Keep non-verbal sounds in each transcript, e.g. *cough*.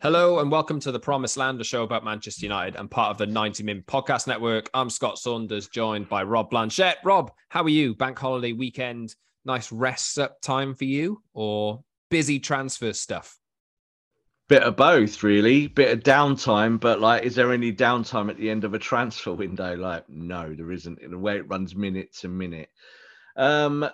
Hello and welcome to the Promised Land, a show about Manchester United and part of the 90 Min Podcast Network. I'm Scott Saunders, joined by Rob Blanchette. Rob, how are you? Bank holiday weekend, nice rest up time for you, or busy transfer stuff? Bit of both, really. Bit of downtime, but like, is there any downtime at the end of a transfer window? Like, no, there isn't. In the way it runs minute to minute. Um,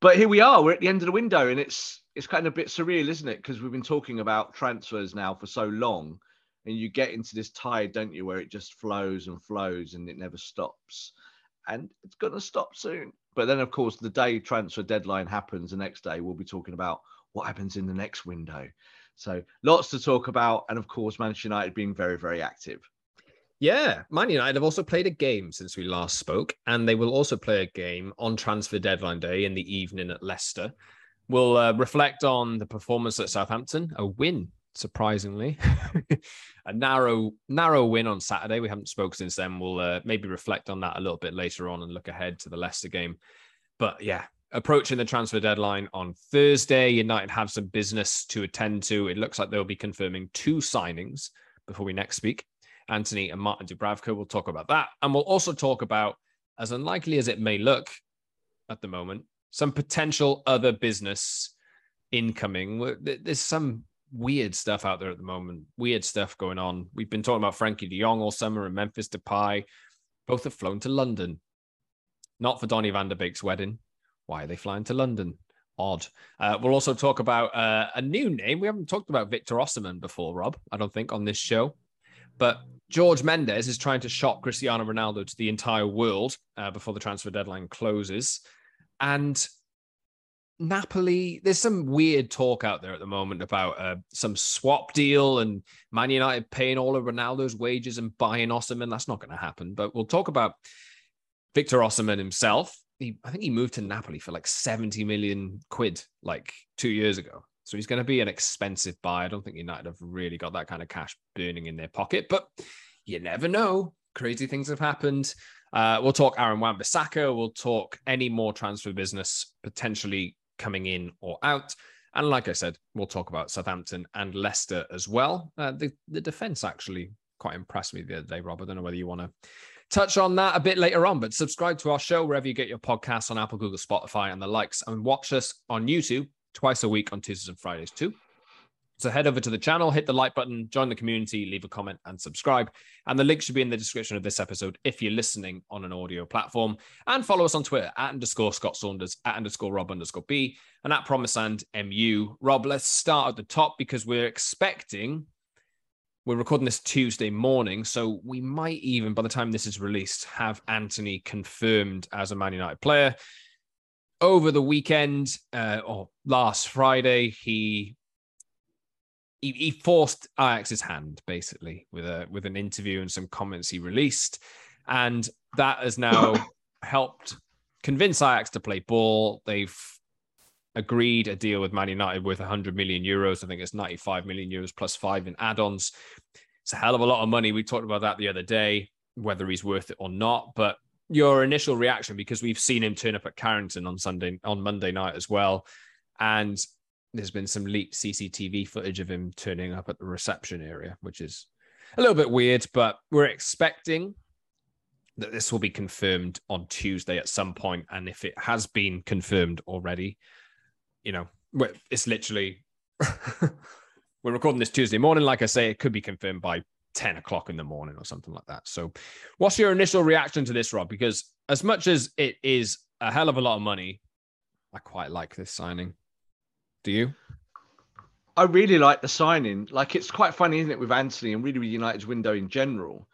but here we are. We're at the end of the window, and it's it's kind of a bit surreal, isn't it? Because we've been talking about transfers now for so long, and you get into this tide, don't you, where it just flows and flows and it never stops. And it's going to stop soon. But then, of course, the day transfer deadline happens, the next day we'll be talking about what happens in the next window. So lots to talk about, and of course, Manchester United being very, very active. Yeah, Man United have also played a game since we last spoke, and they will also play a game on transfer deadline day in the evening at Leicester. We'll uh, reflect on the performance at Southampton, a win, surprisingly, *laughs* a narrow narrow win on Saturday. We haven't spoke since then. We'll uh, maybe reflect on that a little bit later on and look ahead to the Leicester game. But yeah, approaching the transfer deadline on Thursday, United have some business to attend to. It looks like they'll be confirming two signings before we next speak. Antony and Martin Dubravka. We'll talk about that. And we'll also talk about, as unlikely as it may look at the moment, some potential other business incoming. There's some weird stuff out there at the moment. Weird stuff going on. We've been talking about Frenkie De Jong all summer and Memphis Depay. Both have flown to London. Not for Donny van der Beek's wedding. Why are they flying to London? Odd. Uh, we'll also talk about uh, a new name. We haven't talked about Victor Osimhen before, Rob. I don't think on this show, but George Mendes is trying to shock Cristiano Ronaldo to the entire world uh, before the transfer deadline closes. And Napoli, there's some weird talk out there at the moment about uh, some swap deal and Man United paying all of Ronaldo's wages and buying Osimhen. That's not going to happen. But we'll talk about Victor Osimhen himself. He, I think he moved to Napoli for like 70 million quid like two years ago. So he's going to be an expensive buy. I don't think United have really got that kind of cash burning in their pocket, but you never know. Crazy things have happened. Uh, we'll talk Aaron Wan-Bissaka. We'll talk any more transfer business potentially coming in or out. And like I said, we'll talk about Southampton and Leicester as well. Uh, the, the defense actually quite impressed me the other day, Rob. I don't know whether you want to touch on that a bit later on, but subscribe to our show wherever you get your podcasts on Apple, Google, Spotify, and the likes, and watch us on YouTube twice a week on Tuesdays and Fridays too. So head over to the channel, hit the like button, join the community, leave a comment, and subscribe. And the link should be in the description of this episode if you're listening on an audio platform. And follow us on Twitter at underscore Scott Saunders, at underscore Rob underscore B, and at Promise and MU. Rob, let's start at the top because we're expecting. We're recording this Tuesday morning, so we might even, by the time this is released, have Antony confirmed as a Man United player. Over the weekend, uh, or last Friday, he he, he forced Ajax's hand basically with a with an interview and some comments he released, and that has now *coughs* helped convince Ajax to play ball. They've agreed a deal with Man United worth 100 million euros. I think it's 95 million euros plus five in add-ons. It's a hell of a lot of money. We talked about that the other day, whether he's worth it or not. But your initial reaction, because we've seen him turn up at Carrington on Sunday, on Monday night as well, and there's been some leaked CCTV footage of him turning up at the reception area, which is a little bit weird, but we're expecting that this will be confirmed on Tuesday at some point. And if it has been confirmed already, you know, it's literally *laughs* we're recording this Tuesday morning. Like I say, it could be confirmed by 10 o'clock in the morning or something like that. So, what's your initial reaction to this, Rob? Because as much as it is a hell of a lot of money, I quite like this signing. Do you? I really like the signing. Like it's quite funny, isn't it, with Antony and really with United's window in general,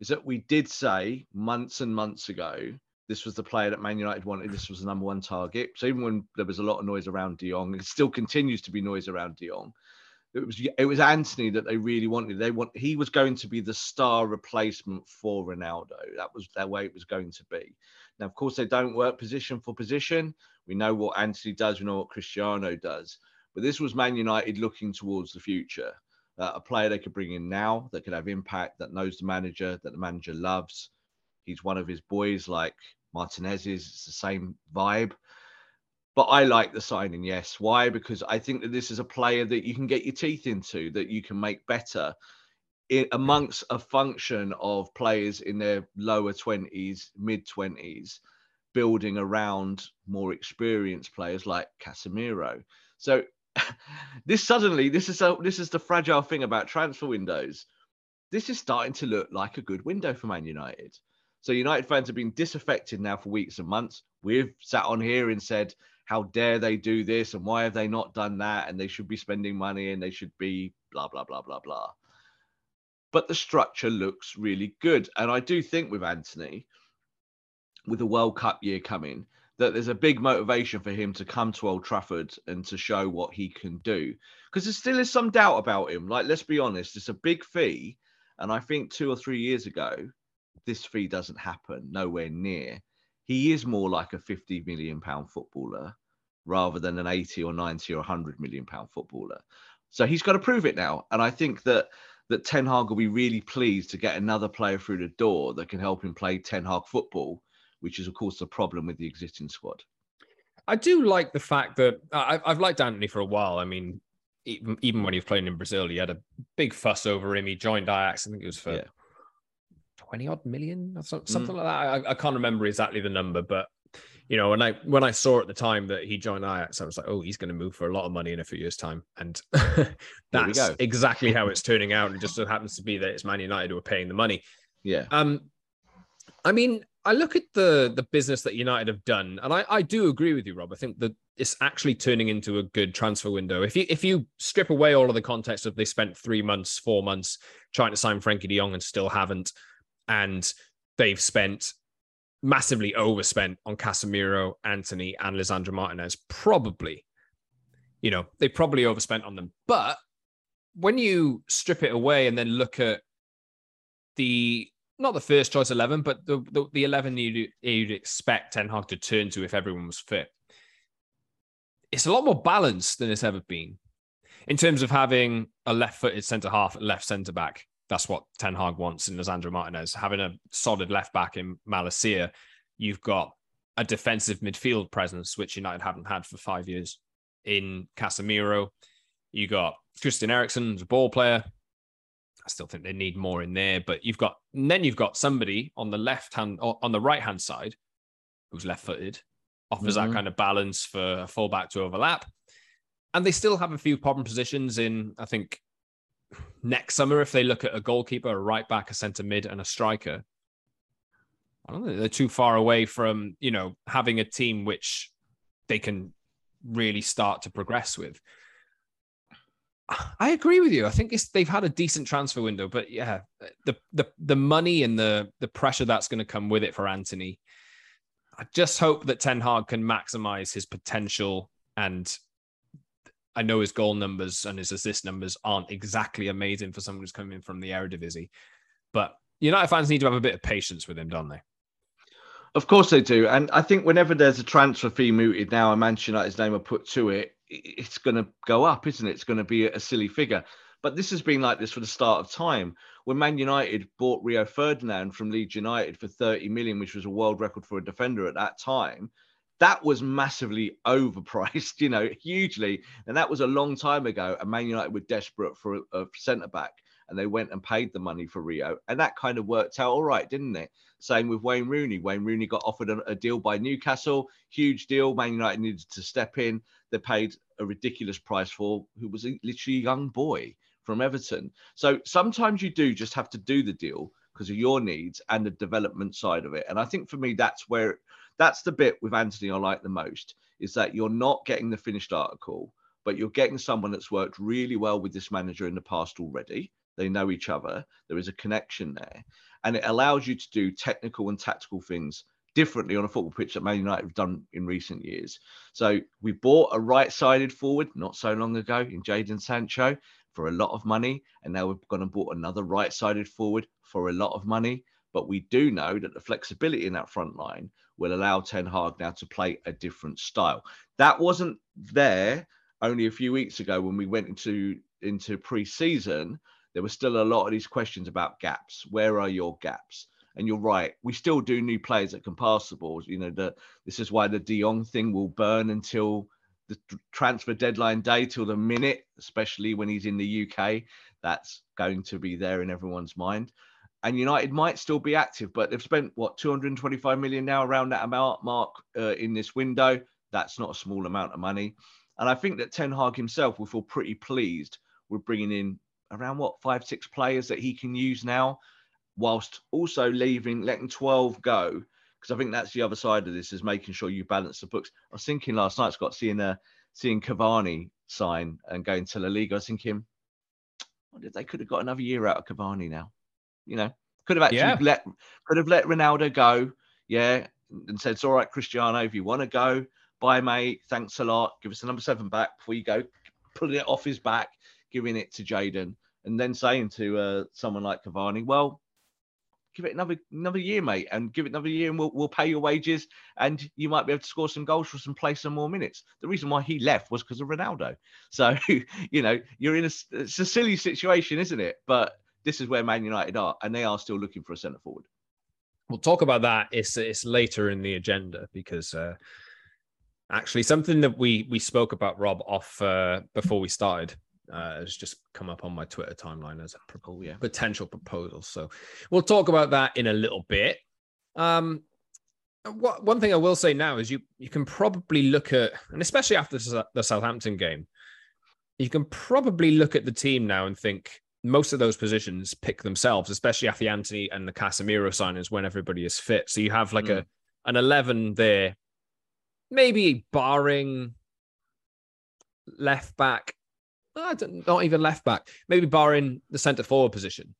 is that we did say months and months ago this was the player that Man United wanted. This was the number one target. So even when there was a lot of noise around De Jong, it still continues to be noise around De Jong. It was it was Antony that they really wanted. They want he was going to be the star replacement for Ronaldo. That was their way it was going to be. Now, of course, they don't work position for position. We know what Antony does. We know what Cristiano does. But this was Man United looking towards the future. Uh, a player they could bring in now that could have impact, that knows the manager, that the manager loves. He's one of his boys, like Martinez is. It's the same vibe. But I like the signing, yes. Why? Because I think that this is a player that you can get your teeth into, that you can make better in, amongst a function of players in their lower 20s, mid 20s, building around more experienced players like Casemiro. So *laughs* this suddenly, this is a, this is the fragile thing about transfer windows. This is starting to look like a good window for Man United. So United fans have been disaffected now for weeks and months. We've sat on here and said, how dare they do this and why have they not done that? And they should be spending money and they should be blah, blah, blah, blah, blah. But the structure looks really good. And I do think with Antony, with the World Cup year coming, that there's a big motivation for him to come to Old Trafford and to show what he can do. Because there still is some doubt about him. Like, let's be honest, it's a big fee. And I think two or three years ago, this fee doesn't happen nowhere near. He is more like a 50 million pound footballer rather than an 80 or 90 or 100 million pound footballer. So he's got to prove it now. And I think that that Ten Hag will be really pleased to get another player through the door that can help him play Ten Hag football, which is of course the problem with the existing squad. I do like the fact that I've, I've liked Antony for a while. I mean, even, even when he was playing in Brazil, he had a big fuss over him. He joined Ajax. I think it was for yeah. 20 odd million or something mm. like that. I, I, can't remember exactly the number, but you know, when I when I saw at the time that he joined Ajax, I was like, oh, he's going to move for a lot of money in a few years' time, and *laughs* that's exactly how *laughs* it's turning out. And It just so happens to be that it's Man United who are paying the money. Yeah. Um, I mean, I look at the the business that United have done, and I, I do agree with you, Rob. I think that it's actually turning into a good transfer window. If you if you strip away all of the context of they spent three months, four months trying to sign Frenkie De Jong and still haven't, and they've spent massively overspent on Casemiro, Antony, and Lisandro Martinez. Probably, you know, they probably overspent on them. But when you strip it away and then look at the not the first choice eleven, but the the, the eleven you'd, you'd expect Ten Hag to turn to if everyone was fit, it's a lot more balanced than it's ever been in terms of having a left-footed centre half, left centre back, that's what Ten Hag wants in Lisandro Martinez. Having a solid left back in Malacia, you've got a defensive midfield presence, which United haven't had for five years. In Casemiro, you got Christian Eriksen a ball player. I still think they need more in there, but you've got and then you've got somebody on the left hand on the right hand side who's left footed, offers mm-hmm. that kind of balance for a fullback to overlap. And they still have a few problem positions in, I think, next summer, if they look at a goalkeeper, a right back, a centre mid, and a striker, I don't think they're too far away from you know having a team which they can really start to progress with. I agree with you. I think they've had a decent transfer window, but yeah, the the the money and the the pressure that's going to come with it for Antony. I just hope that Ten Hag can maximize his potential and I know his goal numbers and his assist numbers aren't exactly amazing for someone who's coming from the Eredivisie, but United fans need to have a bit of patience with him, don't they? Of course they do, and I think whenever there's a transfer fee mooted now, and Manchester United's name are put to it, it's going to go up, isn't it? It's going to be a silly figure. But this has been like this for the start of time. When Man United bought Rio Ferdinand from Leeds United for 30 million, which was a world record for a defender at that time, that was massively *laughs* overpriced, you know, hugely. And that was a long time ago. And Man United were desperate for a, a centre back. and they went and paid the money for Rio, and that kind of worked out all right, didn't it? Same with Wayne Rooney. Wayne Rooney got offered a, a deal by Newcastle, huge deal. Man United needed to step in. They paid a ridiculous price for who was a, literally a young boy from Everton. So sometimes you do just have to do the deal because of your needs and the development side of it. And I think for me, that's where that's the bit with Antony I like the most is that you're not getting the finished article, but you're getting someone that's worked really well with this manager in the past already. They know each other. There is a connection there. And it allows you to do technical and tactical things differently on a football pitch that Man United have done in recent years. So we bought a right-sided forward not so long ago in Jadon Sancho for a lot of money, and now we've gone and bought another right-sided forward for a lot of money. But we do know that the flexibility in that front line will allow Ten Hag now to play a different style. That wasn't there only a few weeks ago when we went into into pre-season. There were still a lot of these questions about gaps. Where are your gaps? And you're right, we still do new players that can pass the balls. You know, that this is why the De Jong thing will burn until the transfer deadline day, till the minute, especially when he's in the UK. That's going to be there in everyone's mind and United might still be active, but they've spent what 225 million now around that amount mark uh, in this window. That's not a small amount of money, and I think that Ten Hag himself will feel pretty pleased with bringing in around what five six players that he can use now, whilst also leaving letting 12 go. Because I think that's the other side of this is making sure you balance the books. I was thinking last night, Scott, seeing uh, seeing Cavani sign and going to La Liga. I was thinking, what if they could have got another year out of Cavani now? You know, could have actually yeah. let could have let Ronaldo go. Yeah, and said, "It's all right, Cristiano. If you want to go, bye, mate. Thanks a lot. Give us the number seven back before you go." Pulling it off his back, giving it to Jadon, and then saying to uh, someone like Cavani, "Well, give it another another year, mate, and give it another year, and we'll, we'll pay your wages, and you might be able to score some goals for us and play some more minutes. The reason why he left was because of Ronaldo. *laughs* So you know, you're in a it's a silly situation, isn't it? But this is where Man United are, and they are still looking for a centre forward. We'll talk about that. It's it's later in the agenda because uh, actually something that we we spoke about Rob off uh, before we started uh, has just come up on my Twitter timeline as a proposal, yeah. potential proposal. So we'll talk about that in a little bit. Um, what, one thing I will say now is you you can probably look at, and especially after the Southampton game, you can probably look at the team now and think most of those positions pick themselves, especially after the Antony and the Casemiro signings when everybody is fit. So you have like mm. a an eleven there, maybe barring left back, not not even left back, maybe barring the centre forward position,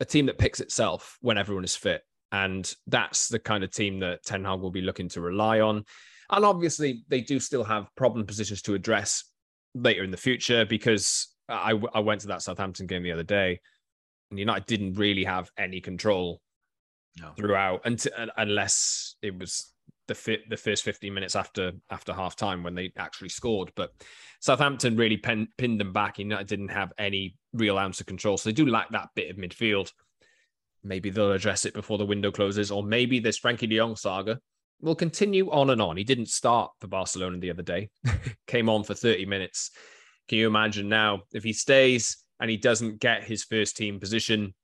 a team that picks itself when everyone is fit. And that's the kind of team that Ten Hag will be looking to rely on. And obviously, they do still have problem positions to address later in the future because I, I went to that Southampton game the other day, and United didn't really have any control no. throughout, until, unless it was the the first 15 minutes after after half time when they actually scored. But Southampton really pen, pinned them back. United didn't have any real ounce of control, so they do lack that bit of midfield. Maybe they'll address it before the window closes, or maybe this Frenkie De Jong saga will continue on and on. He didn't start for Barcelona the other day; *laughs* came on for 30 minutes can you imagine now if he stays and he doesn't get his first team position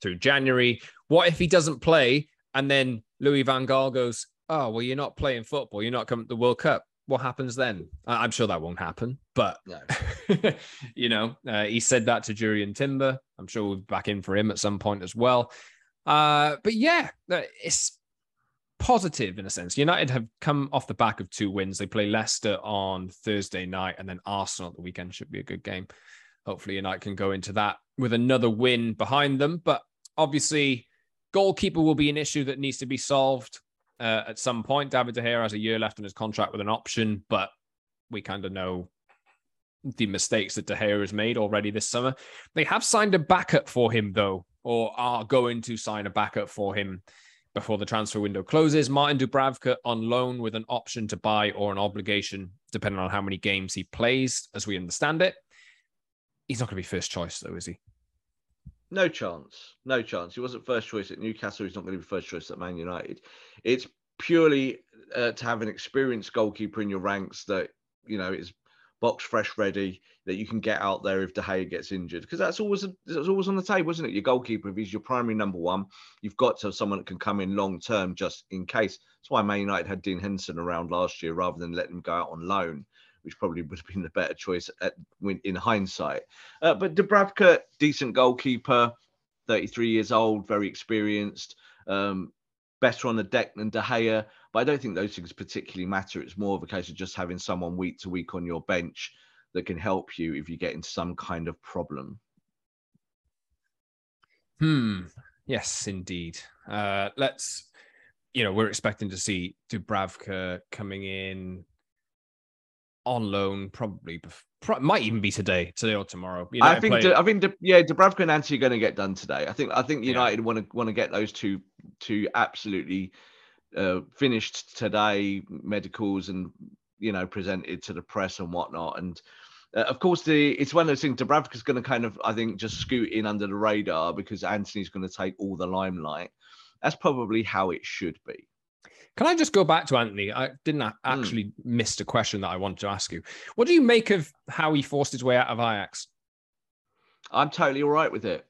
through January? What if he doesn't play and then Louis Van Gaal goes, Oh, well, you're not playing football. You're not coming to the World Cup. What happens then? I'm sure that won't happen. But, no. *laughs* you know, uh, he said that to Jurrien Timber. I'm sure we'll be back in for him at some point as well. Uh, but yeah, uh, it's positive in a sense. United have come off the back of two wins. They play Leicester on Thursday night and then Arsenal at the weekend. Should be a good game. Hopefully, United can go into that with another win behind them. But obviously, goalkeeper will be an issue that needs to be solved uh, at some point. David De Gea has a year left on his contract with an option, but we kind of know the mistakes that De Gea has made already this summer. They have signed a backup for him, though, or are going to sign a backup for him before the transfer window closes. Martin Dubravka on loan with an option to buy or an obligation, depending on how many games he plays, as we understand it. He's not going to be first choice, though, is he? No chance. No chance. He wasn't first choice at Newcastle. He's not going to be first choice at Man United. It's purely uh, to have an experienced goalkeeper in your ranks that, you know, is box fresh ready that you can get out there if De Gea gets injured because that's always that's always on the table, isn't it? Your goalkeeper, if he's your primary number one, you've got to have someone that can come in long term just in case. That's why Man United had Dean Henderson around last year rather than letting him go out on loan, which probably would have been the better choice at, in hindsight. Uh, but Dubravka, decent goalkeeper, 33 years old, very experienced. Um, better on the deck than De Gea, but I don't think those things particularly matter. It's more of a case of just having someone week to week on your bench that can help you if you get into some kind of problem. Hmm. Yes, indeed. Uh, let's, you know, we're expecting to see Dubravka coming in on loan, probably might even be today, today or tomorrow. I think, play- I think, yeah, Dubravka and Antony are going to get done today. I think, I think United want to want to get those two, two absolutely uh, finished today, medicals and you know presented to the press and whatnot. And uh, of course, the it's one of those things. Dubravka's going to kind of, I think, just scoot in under the radar because Antony's going to take all the limelight. That's probably how it should be. Can I just go back to Antony? I didn't hmm. actually mm. miss a question that I wanted to ask you. What do you make of how he forced his way out of Ajax? I'm totally all right with it.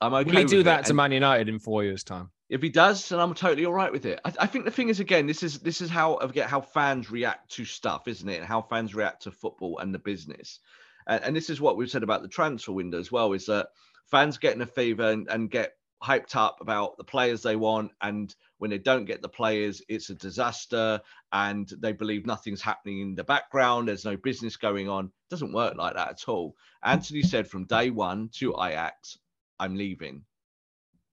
I'm okay. Will he do that to Man United in four years' time? If he does, then I'm totally all right with it. I, I, think the thing is, again, this is this is how I get how fans react to stuff, isn't it? And how fans react to football and the business. And, and this is what we've said about the transfer window as well: is that fans get in a fever and, and get hyped up about the players they want and when they don't get the players it's a disaster and they believe nothing's happening in the background there's no business going on. It doesn't work like that at all. Antony said from day one to ajax i'm leaving.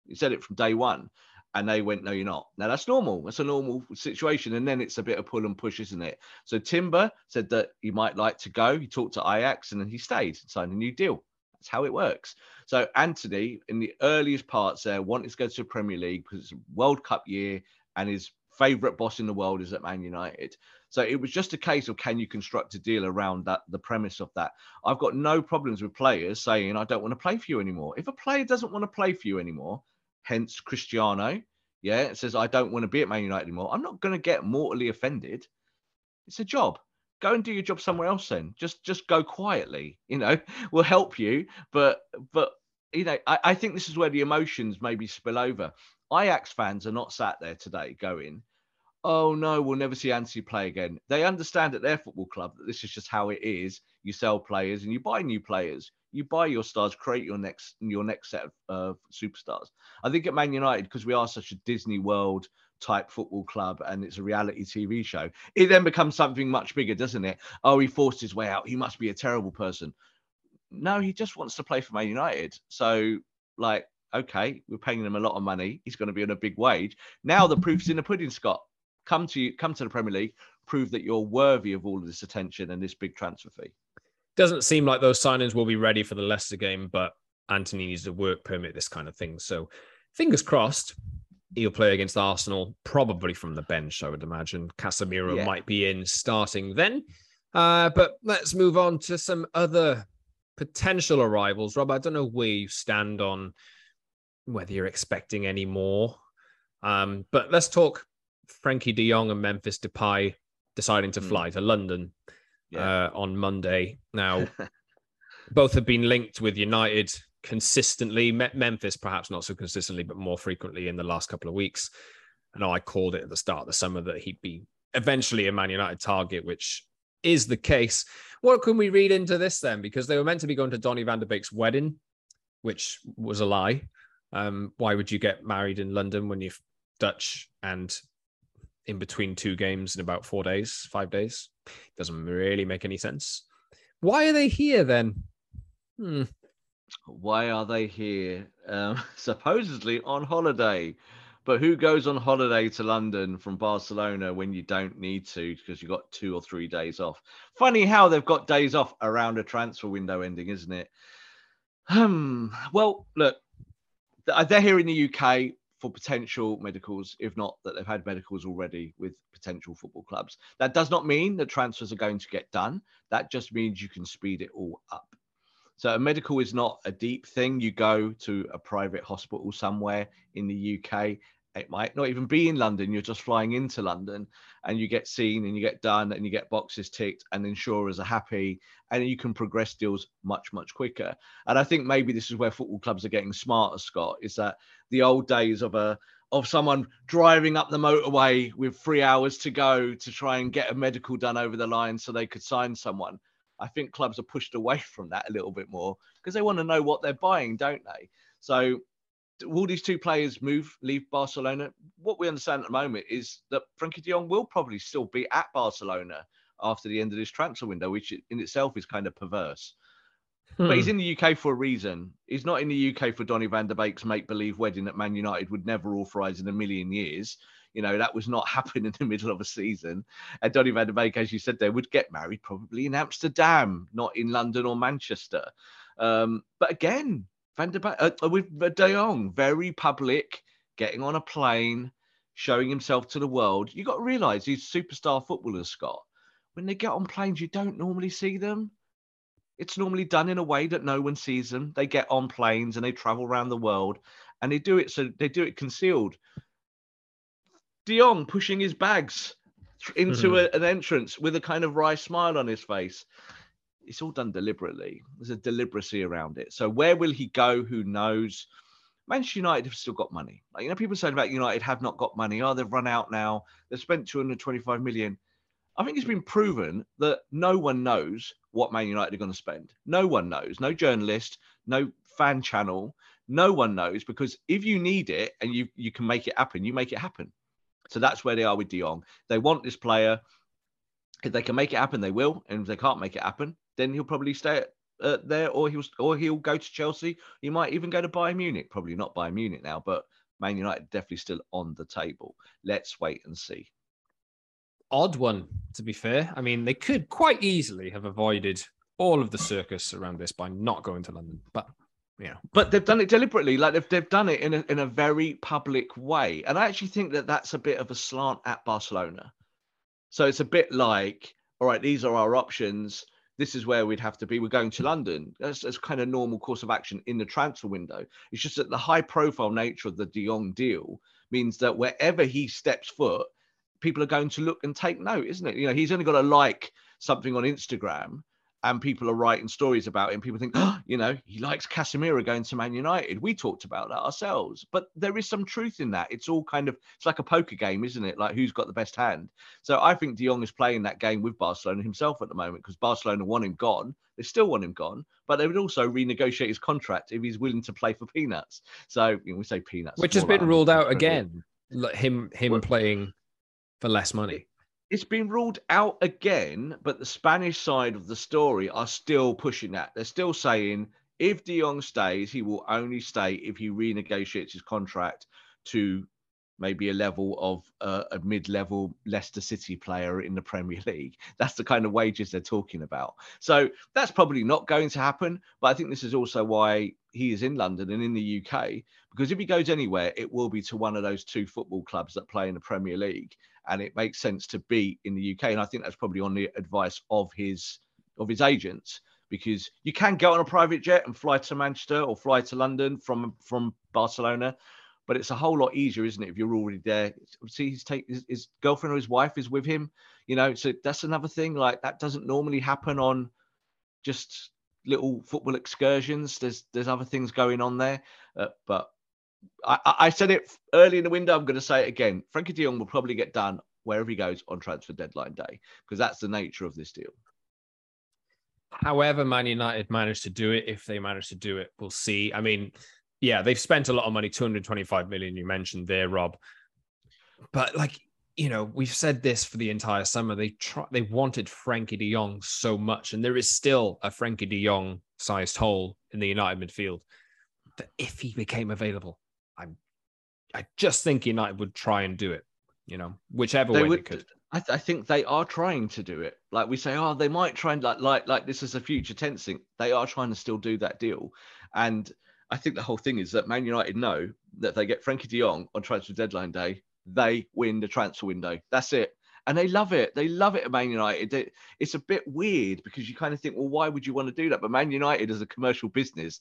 He said it from day one and they went no you're not. Now that's normal. That's a normal situation and then it's a bit of pull and push isn't it? So timber said that he might like to go. He talked to ajax and then he stayed and signed a new deal that's how it works. So Antony, in the earliest parts there, wanted to go to the Premier League because it's World Cup year and his favourite boss in the world is at Man United. So it was just a case of can you construct a deal around that, the premise of that. I've got no problems with players saying I don't want to play for you anymore. If a player doesn't want to play for you anymore, hence Cristiano, yeah, it says I don't want to be at Man United anymore. I'm not going to get mortally offended. It's a job go and do your job somewhere else then. Just just go quietly you know *laughs* we'll help you but but you know I, I think this is where the emotions maybe spill over. Ajax fans are not sat there today going oh no we'll never see Antony play again. They understand at their football club that this is just how it is. You sell players and you buy new players. You buy your stars create your next your next set of uh, superstars. I think at man united because we are such a disney world type football club and it's a reality TV show, it then becomes something much bigger, doesn't it? Oh, he forced his way out. He must be a terrible person. No, he just wants to play for Man United. So, like, okay, we're paying him a lot of money. He's going to be on a big wage. Now the proof's in the pudding, Scott. Come to you, come to the Premier League, prove that you're worthy of all of this attention and this big transfer fee. Doesn't seem like those signings will be ready for the Leicester game, but Antony needs a work permit, this kind of thing. So, fingers crossed he'll play against Arsenal, probably from the bench, I would imagine. Casemiro yeah. might be in starting then. Uh, but let's move on to some other potential arrivals. Rob, I don't know where you stand on whether you're expecting any more. Um, but let's talk Frenkie de Jong and Memphis Depay deciding to hmm. fly mm. to London yeah. uh, on Monday. Now, *laughs* both have been linked with United consistently. Me- Memphis, perhaps not so consistently, but more frequently in the last couple of weeks. Know I called it at the start of the summer that he'd be eventually a Man United target, which is the case. What can we read into this then? Because they were meant to be going to Donny van der Beek's wedding, which was a lie. Um, why would you get married in London when you're Dutch and in between two games in about four days, five days? Doesn't really make any sense. Why are they here then? Hmm why are they here? Um, *laughs* supposedly on holiday. But who goes on holiday to London from Barcelona when you don't need to because you've got two or three days off? Funny how they've got days off around a transfer window ending, isn't it? Hmm. Well, look, they're here in the UK for potential medicals, if not that they've had medicals already with potential football clubs. That does not mean that transfers are going to get done. That just means you can speed it all up. So a medical is not a deep thing. You go to a private hospital somewhere in the UK it might not even be in London. You're just flying into London and you get seen and you get done and you get boxes ticked and insurers are happy and you can progress deals much, much quicker. And I think maybe this is where football clubs are getting smarter, Scott, is that the old days of a of someone driving up the motorway with three hours to go to try and get a medical done over the line so they could sign someone. I think clubs are pushed away *laughs* from that a little bit more because they want to know what they're buying, don't they? So will these two players move, leave Barcelona? What we understand at the moment is that Frenkie de Jong will probably still be at Barcelona after the end of this transfer window, which in itself is kind of perverse. Hmm. But he's hmm. in the UK for a reason. He's not in the UK for Donny van der Beek's make believe wedding that Man United would never authorise in a million years. You know, that was not *laughs* happening in the middle of a season. And Donny van der Beek, as you said, they would get married probably in Amsterdam, not in London or Manchester. Um, but again, Van der Beek, uh, uh with De Jong, very public, getting on a plane, showing himself to the world. You got to realise these superstar footballers, Scott. When they get on planes, you don't normally see them. It's normally done in a way that no one sees them. They get on planes and they travel around the world, and they do it so they do it concealed. De Jong pushing his bags into mm-hmm. a, an entrance with a kind of wry smile on his face it's all done deliberately. There's a deliberacy around it. So where will he go? Who knows? Manchester United have still got money. Like you know, people saying about United have not got money. Oh, they've run out now. They've spent 225 million. I think it's been proven that no one knows what Man United are going to spend. No one knows. No journalist, no fan channel. No one knows because if you need it and you you can make it happen, you make it happen. So that's where they are with De Jong. They want this player. If they can make it happen, they will. And if they can't make it happen, then he'll probably stay uh, there, or he'll or he'll go to Chelsea. He might even go to Bayern Munich. Probably not Bayern Munich now, but Man United definitely still on the table. Let's wait and see. Odd one, to be fair. I mean, they could quite easily have avoided all of the circus around this by not going to London, but yeah. But they've done it deliberately. Like they've, they've done it in a, in a very public way. And I actually think that that's a bit of a slant at Barcelona. So it's a bit like, all right, these are our options this is where we'd have to be. We're going to London. That's, that's kind of normal course of action in the transfer window. It's just that the high profile nature of the De Jong deal means that wherever he steps foot, people are going to look and take note, isn't it? You know, he's only got to like something on Instagram and people are writing stories about him. People think, oh, you know, he likes Casemiro going to Man United. We talked about that ourselves, but there is some truth in that. It's all kind of, it's like a poker game, isn't it? Like who's got the best hand. So I think De Jong is playing that game with Barcelona himself at the moment because Barcelona want him gone. They still want him gone, but they would also renegotiate his contract if he's willing to play for peanuts. So you know, we say peanuts, which has been like ruled out again. Him, him well, playing for less money it's been ruled out again, but the Spanish side of the story are still pushing that. They're still saying if De Jong stays, he will only stay if he renegotiates his contract to maybe a level of uh, a mid-level Leicester City player in the Premier *laughs* League. That's the kind of wages they're talking about. So that's probably not going to happen. But I think this is also why he is in London and in the UK because if he goes anywhere, it will be to one of those two football clubs that play in the Premier League and it makes sense to be in the UK. And I think that's probably on the advice of his of his agents because you can go on a private jet and fly to Manchester or fly to London from from Barcelona, but it's a whole lot easier, isn't it? If you're already there, see his take his, his girlfriend or his wife is with him, you know. So that's another thing. Like that doesn't normally happen on just little football excursions. There's there's other things going on there, uh, but I, I, said it early in the window. I'm going to say it again. Frenkie De Jong will probably get done wherever he goes on transfer deadline day because that's the nature of this deal. However, Man United managed to do it, if they manage to do it, we'll see. I mean, yeah, they've spent a lot of money, 225 million. You mentioned there, Rob. But like, you know, we've said this for the entire summer. They try, they wanted Frenkie De Jong so much, and there is still a Frenkie De Jong sized hole in the United midfield. That if he became available, I'm I just think United would try and do it. You know, whichever they way would, they could. I, th- I, think they are trying to do it. Like we say, oh, they might try and like like like this is a future tense thing. They are trying to still do that deal, and I think the whole thing is that Man United know that they get Frenkie De Jong on transfer deadline day, they win the transfer window. That's it. And they love it. They love it at Man United. it's a bit weird because you kind of think, well, why would you want to do that? But Man United, as a commercial business,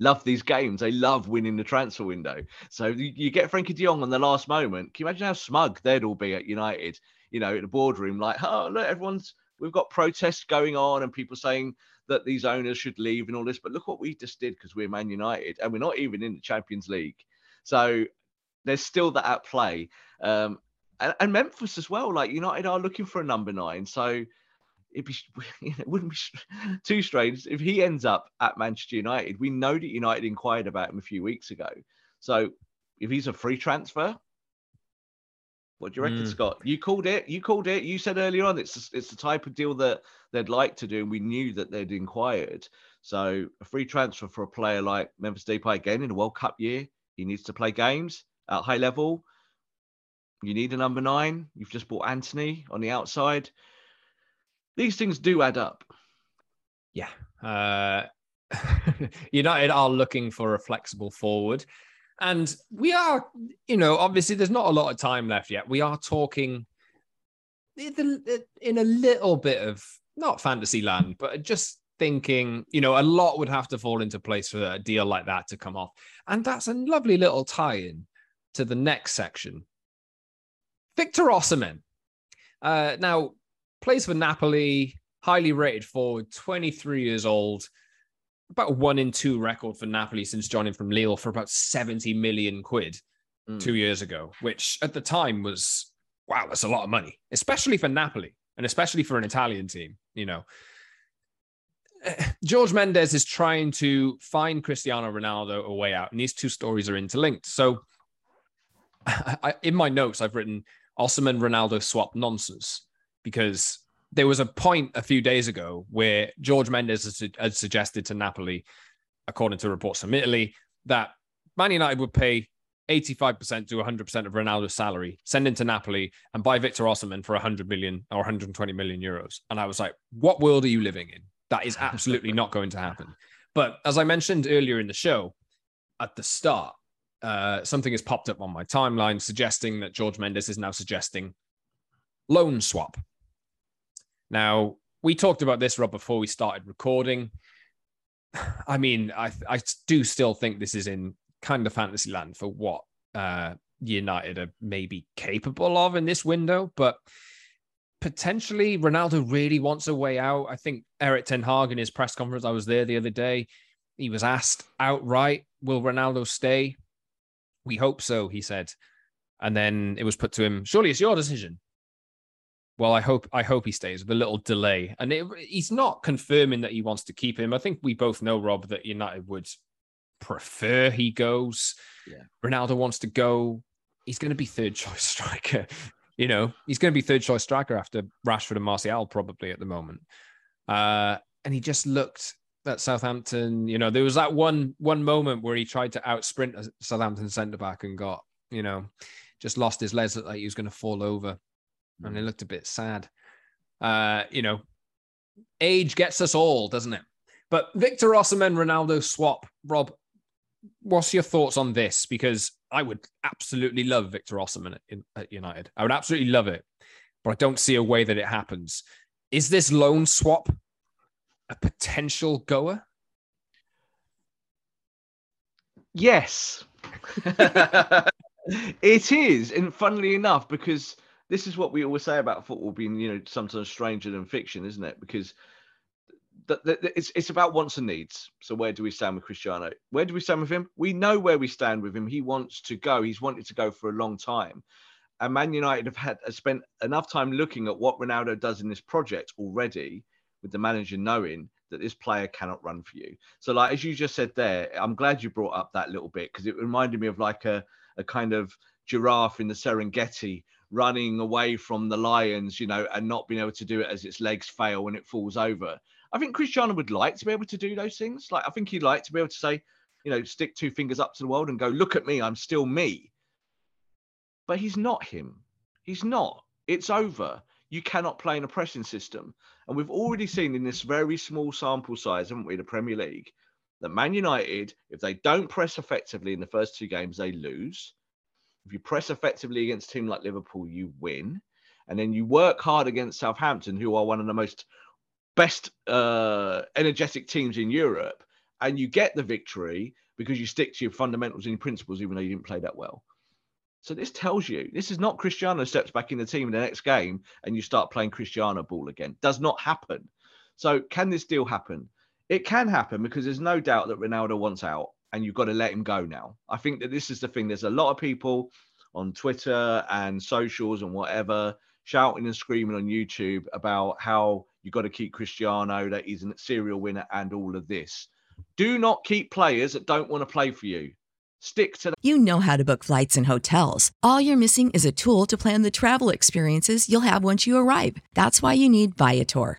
love these games. They love winning the transfer window. So you, get Frenkie de Jong on the last moment. Can you imagine how smug they'd all be at United? You know, in the boardroom, like, oh look, everyone's we've got protests going on and people saying that these owners should leave and all this. But look what we just did because we're Man United and we're not even in the Champions League. So there's still that at play. Um, and, and Memphis as well. Like United are looking for a number nine. So it'd be *laughs* it wouldn't be *laughs* too strange if he ends up at Manchester United. We know that United inquired about him a few weeks ago. So if he's a free transfer, what do you reckon, mm. Scott? You called it. You called it. You said earlier on it's it's the type of deal that they'd like to do, and we knew that they'd inquired. So a free transfer for a player like Memphis Depay again in a World Cup year, he needs to play games at high level. You need a number nine. You've just bought Antony on the outside these things do add up. Yeah. Uh, *laughs* United are looking for a flexible forward. And we are, you know, obviously there's not a lot of time left yet. We are talking in a little bit of not fantasy land, but just thinking, you know, a lot would have to fall into place for a deal like that to come off. And that's a lovely little tie in to the next section. Victor Osimhen. Uh, now, plays for Napoli, highly rated forward, 23 years old, about one in two record for Napoli since joining from Lille for about 70 million quid mm. two years ago, which at the time was, wow, that's a lot of money, especially for Napoli and especially for an Italian team, you know. George Mendes is trying to find Cristiano Ronaldo a way out, and these two stories are interlinked. So, *laughs* I, in my notes, I've written Osimhen Ronaldo swap nonsense because there was a point a few days ago where George Mendes had suggested to Napoli, according to reports from Italy, that Man United would pay 85% to 100% of Ronaldo's salary, send him to Napoli, and buy Victor Osimhen for 100 million or 120 million euros. And I was like, what world are you living in? That is absolutely not going to happen. But as I mentioned earlier in the show, at the start, uh, something has popped up on my timeline suggesting that George Mendes is now suggesting loan swap now, we talked about this, Rob, before we started recording. *sighs* I mean, I I do still think this is in kind of fantasy land for what uh, United are maybe capable of in this window, but potentially Ronaldo really wants a way out. I think Erik Ten Hag in his press conference, I was there the other day, he was asked outright, "Will Ronaldo stay?" We hope so, he said, and then it was put to him, "Surely it's your decision." Well, I hope I hope he stays with a little delay. And it, he's not confirming that he wants to keep him. I think we both know, Rob, that United would prefer he goes. Yeah. Ronaldo wants to go. He's going to be third choice *laughs* striker. you know, he's going to be third choice striker after Rashford and Martial probably at the moment. Uh, and he just looked at Southampton. You know, there was that one one moment where he tried to out sprint a Southampton centre back and got, you know, just lost his legs like he was going to fall over and it looked a bit sad. Uh, you know, age gets us all, doesn't it? But Victor Osimhen Ronaldo swap, Rob, what's your thoughts on this? Because I would absolutely love Victor Osimhen at, at United. I would absolutely love it, but I don't see a way that it happens. Is this loan swap a potential goer? Yes. *laughs* it is. And funnily enough, because this is what we always say about football being, you know, sometimes stranger than fiction, isn't it? Because it's it's about wants and needs. So where do we stand with Cristiano? Where do we stand with him? We know where we stand with him. He wants to go. He's wanted to go for a long time. And Man United have had have spent enough time looking at what Ronaldo does in this project already, with the manager knowing that this player cannot run for you. So, like as you just said there, I'm glad you brought up that little bit because it reminded me of like a a kind of giraffe in the Serengeti running away from the lions, you know, and not being able to do it as its legs fail when it falls over. I think Cristiano would like to be able to do those things. Like I think he'd like to be able to say, you know, stick two fingers up to the world and go, look at me, I'm still me. But he's not him. He's not. It's over. You cannot play in a pressing system. And we've already seen in this very small sample size, haven't we, the Premier League, that Man United, if they don't press effectively in the first two games, they lose. If you press effectively against a team like Liverpool, you win. And then you work hard against Southampton, who are one of the most best uh, energetic teams in Europe, and you get the victory because you stick to your fundamentals and your principles, even though you didn't play that well. So this tells you this is not Cristiano steps back in the team in the next game and you start playing Cristiano ball again. Does not happen. So can this deal happen? It can happen because there's no doubt that Ronaldo wants out and you've got to let him go now. I think that this is the thing. There's a lot of people on Twitter and socials and whatever shouting and screaming on YouTube about how you've got to keep Cristiano, that he's a serial winner, and all of this. Do not keep players that don't want to play for you. Stick to. You know how to book flights and hotels. All you're missing is a tool to plan the travel experiences you'll have once you arrive. That's why you need Viator.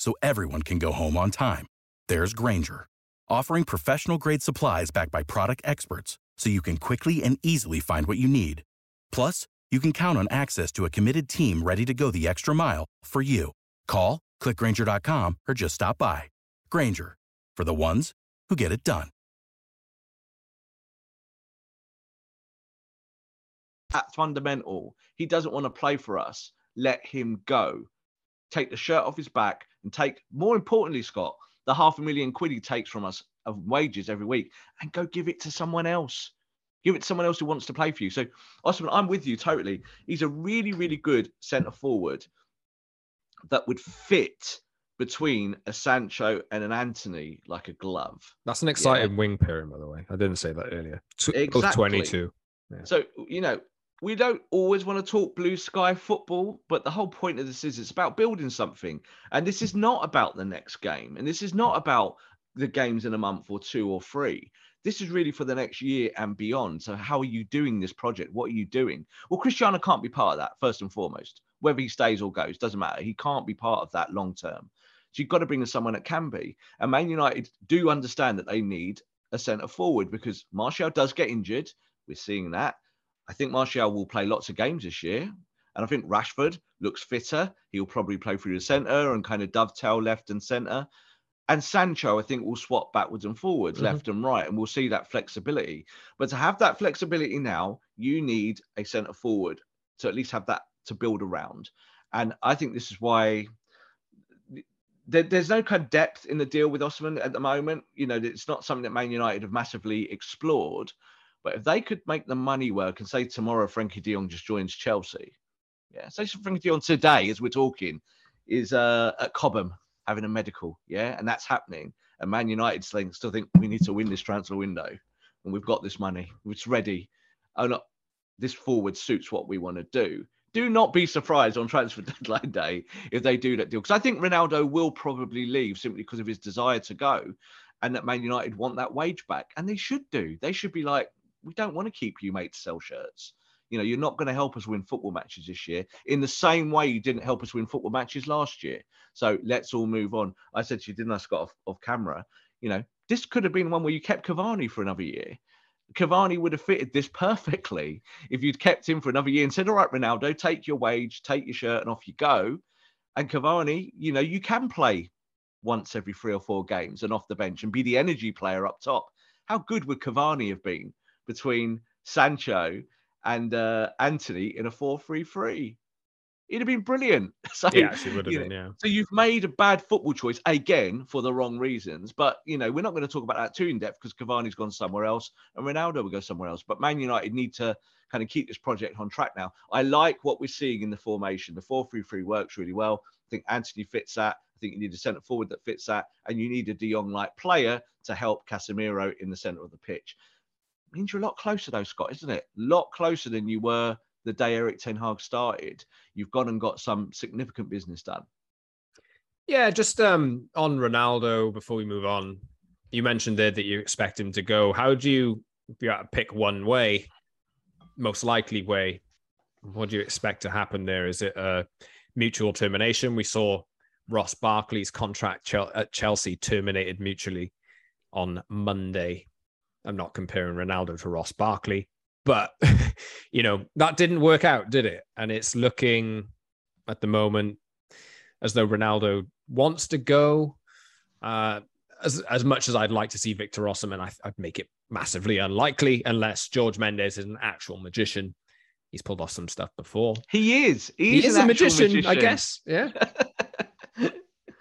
so everyone can go home on time. There's Grainger, offering professional grade supplies backed by product experts so you can quickly and easily find what you need. Plus, you can count on access to a committed team ready to go the extra mile for you. Call, clickgrainger.com, or just stop by. Grainger, for the ones who get it done. That's fundamental. He doesn't want to play for us. Let him go. Take the shirt off his back and take, more importantly, Scott, the half a million quid he takes from us of wages every week and go give it to someone else. Give it to someone else who wants to play for you. So, Osimhen, I'm with you totally. He's a really, really good centre forward that would fit between a Sancho and an Antony like a glove. That's an exciting yeah. wing pairing, by the way. I didn't say that earlier. exactly. 22. Yeah. So, you know, we don't always want to talk blue sky football, but the whole point of this is it's about building something. And this is not about the next game. And this is not about the games in a month or two or three. This is really for the next year and beyond. So, how are you doing this project? What are you doing? Well, Cristiano can't be part of that, first and foremost. Whether he stays or goes, doesn't matter. He can't be part of that long term. So, you've got to bring in someone that can be. And Man United do understand that they need a centre forward because Martial does get injured. We're seeing that. I think Martial will play lots of games this year. And I think Rashford looks fitter. He'll probably play through the centre and kind of dovetail left and centre. And Sancho, I think, will swap backwards and forwards, mm-hmm. left and right, and we'll see that flexibility. But to have that flexibility now, you need a centre forward to at least have that to build around. And I think this is why there's no kind of depth in the deal with Osimhen at the moment. You know, it's not something that Man United have massively explored. But if they could make the money work and say tomorrow Frenkie de Jong just joins Chelsea, yeah, say Frenkie de Jong today as we're talking is uh, at Cobham having a medical, yeah, and that's happening. And Man United still think we need to win this transfer window, and we've got this money, it's ready. Oh no, this forward suits what we want to do. Do not be surprised on transfer *laughs* deadline day if they do that deal, because I think Ronaldo will probably leave simply because of his desire to go, and that Man United want that wage back, and they should do. They should be like, we don't want to keep you, mate, to sell shirts. You know, you're not going to help us win football matches this year in the same way you didn't help us win football matches last year. So let's all move on. I said to you, didn't I, Scott, off, off camera? You know, this could have been one where you kept Cavani for another year. Cavani would have fitted this *laughs* perfectly if you'd kept him for another year and said, all right, Ronaldo, take your wage, take your shirt, and off you go. And Cavani, you know, you can play once every three or four games and off the bench and be the energy player up top. How good would Cavani have been between Sancho and uh, Antony in a 4 3 3. It'd have been brilliant. *laughs* So, yeah, actually would have been, know, yeah. So you've made a bad football choice again for the wrong reasons. But, you know, we're not going to talk about that too in depth because Cavani's gone somewhere else and Ronaldo will go somewhere else. But Man United need to kind of keep this project on track now. I like what we're seeing in the formation. The 4 3 3 works really well. I think Antony fits that. I think you need a centre forward that fits that. And you need a De Jong like player to help Casemiro in the centre of the pitch means you're a lot closer though, Scott, isn't it? A lot closer than you were the day Erik Ten Hag started. You've gone and got some significant business done. Yeah, just um, on Ronaldo before we move on, you mentioned there that you expect him to go. How do you, you pick one way, most likely way, what do you expect to happen there? Is it a mutual termination? We saw Ross Barkley's contract at Chelsea terminated mutually on Monday. I'm not comparing Ronaldo to Ross Barkley, but *laughs* you know that didn't work out, did it? And it's looking at the moment as though Ronaldo wants to go. Uh, as as much as I'd like to see Victor Osimhen, I, would make it massively unlikely unless George Mendes is an actual magician. He's pulled off some stuff before. He is. He is a magician, magician, I guess. Yeah. *laughs*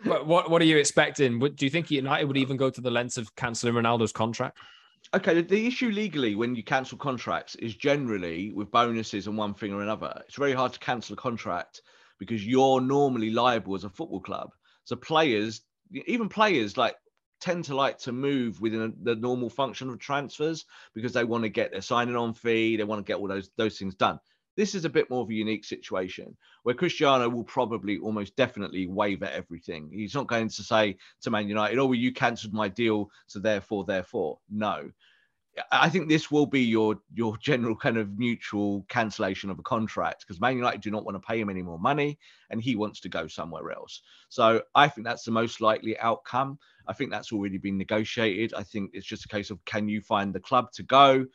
but what what are you expecting? do you think United would even go to the lengths of cancelling Ronaldo's contract? Okay, the issue legally when you cancel contracts is generally with bonuses and one thing or another. It's very hard to cancel a contract because you're normally liable as a football club. So players, even players like tend to like to move within the normal function of transfers because they want to get their signing on fee, they want to get all those those things done. This is a bit more of a unique situation where Cristiano will probably almost definitely waiver everything. He's not going to say to Man United, "Oh, well, you cancelled my deal, so therefore, therefore." No, I think this will be your your general kind of mutual cancellation of a contract because Man United do not want to pay him any more money and he wants to go somewhere else. So I think that's the most likely outcome. I think that's already been negotiated. I think it's just a case of can you find the club to go?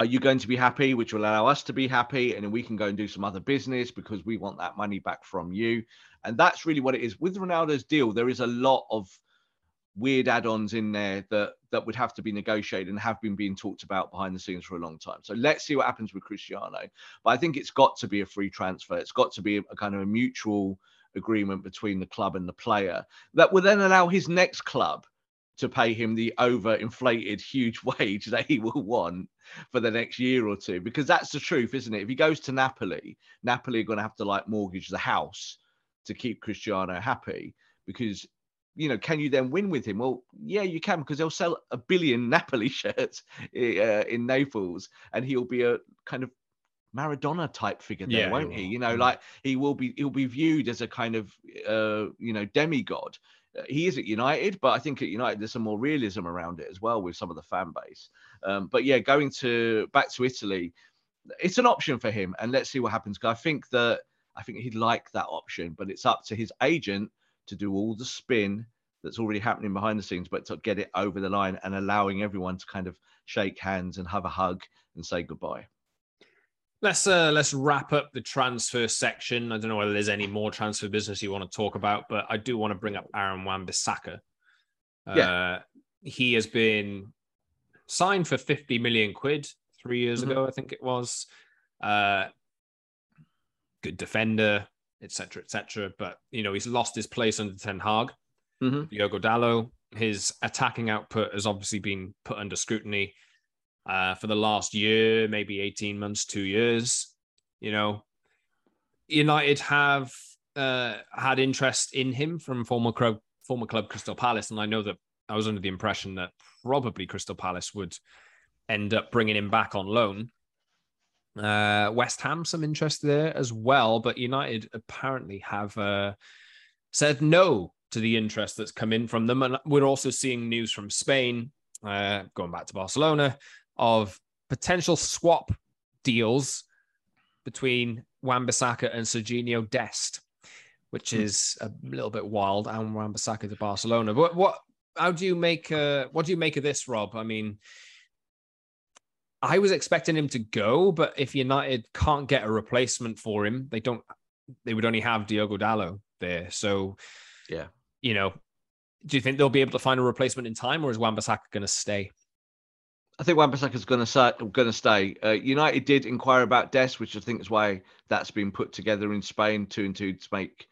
Are you going to be happy, which will allow us to be happy, and then we can go and do some other business because we want that money back from you. And that's really what it is. With Ronaldo's deal, there is a lot of weird add-ons in there that that would have to be negotiated and have been being talked about behind the scenes for a long time. So let's see what happens with Cristiano. But I think it's got to be a free transfer. It's got to be a, a kind of a mutual agreement between the club and the player that will then allow his next club to pay him the overinflated huge *laughs* wage that he will want for the next year or two because that's the truth isn't it if he goes to napoli napoli are going to have to like mortgage the house to keep cristiano happy because you know, can you then win with him? Well, yeah, you can because they'll sell a billion *laughs* Napoli shirts uh, in Naples, and he'll be a kind of Maradona type figure there, yeah, won't he? You know, mm. like he will be he'll be viewed as a kind of uh, you know demigod. Uh, he is at United, but I think at United there's some more realism around it as well with some of the fan base. Um, but yeah, going to back to Italy, it's an option for him, and let's see what happens. Because I think that I think he'd like that option, but it's up to his agent to do all the spin that's already happening behind the scenes, but to get it over the line and allowing everyone to kind of shake hands and have a hug and say goodbye. Let's uh, let's wrap up the transfer section. I don't know whether there's any more transfer business you want to talk about, but I do want to bring up Aaron Wan-Bissaka. Uh, yeah. he has been signed for 50 million quid three years mm-hmm. ago, I think it was. Uh, good defender, etc., etc. But you know, he's lost his place under Ten Hag. Mm-hmm. Diogo Dalot, his attacking output has obviously been put under scrutiny uh, for the last year, maybe 18 months, two years. You know, United have uh, had interest in him from former club, former club Crystal Palace, and I know that I was under the impression that probably Crystal Palace would end up bringing him back on loan. Uh, West Ham some interest there as well, but United apparently have uh, said no to the interest that's come in from them. And we're also seeing news from Spain, uh, going back to Barcelona, of potential swap deals between Wan-Bissaka and Sergiño Dest, which hmm. is a little bit wild. And Wan-Bissaka to Barcelona. But what? How do you make? Uh, what do you make of this, Rob? I mean, I was expecting him to go, but if United can't get a replacement for him, they don't. They would only have Diogo Dalot there. So, yeah, you know, do you think they'll be able to find a replacement in time, or is Wan-Bissaka going to stay? I think Wan-Bissaka is going to going to stay. Uh, United did inquire about Des, which I think is why that's been put together in Spain, two and two to make,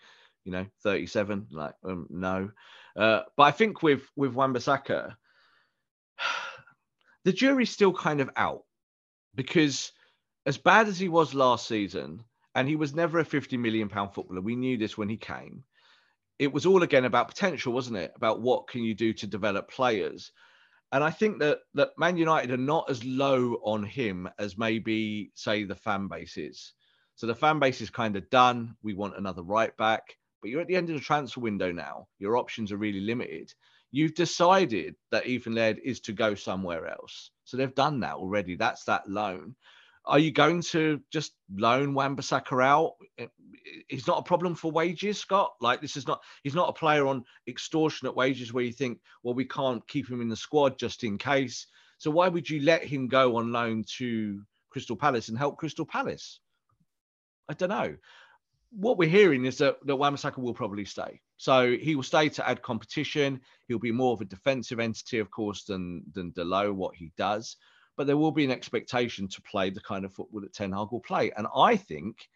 you know, thirty-seven. Like, um, no, uh, but I think with with Wan-Bissaka, *sighs* the jury's still kind of out because as bad as he was last season, and he was never a 50 million pound footballer, we knew this when he came. It was all again about potential, wasn't it? About what can you do to develop players. And I think that that Man United are not as low on him as maybe say the fan base is. So the fan base is kind of done. We want another right back, but you're at the end of the transfer window now. Your options are really limited you've decided that Ethan Laird is to go somewhere else. So they've done that already. That's that loan. Are you going to just loan Wan-Bissaka out? He's not a problem for wages, Scott. Like this is not he's not a player on extortionate wages where you think, well, we can't keep him in the squad just in case. So why would you let him go on loan to Crystal Palace and help Crystal Palace? I don't know. What we're hearing is that, that Wan-Bissaka will probably stay. So he will stay to add competition. He'll be more of a defensive entity, of course, than than Dalot, what he does but there will be an expectation to play the kind of football that Ten Hag will play. And I think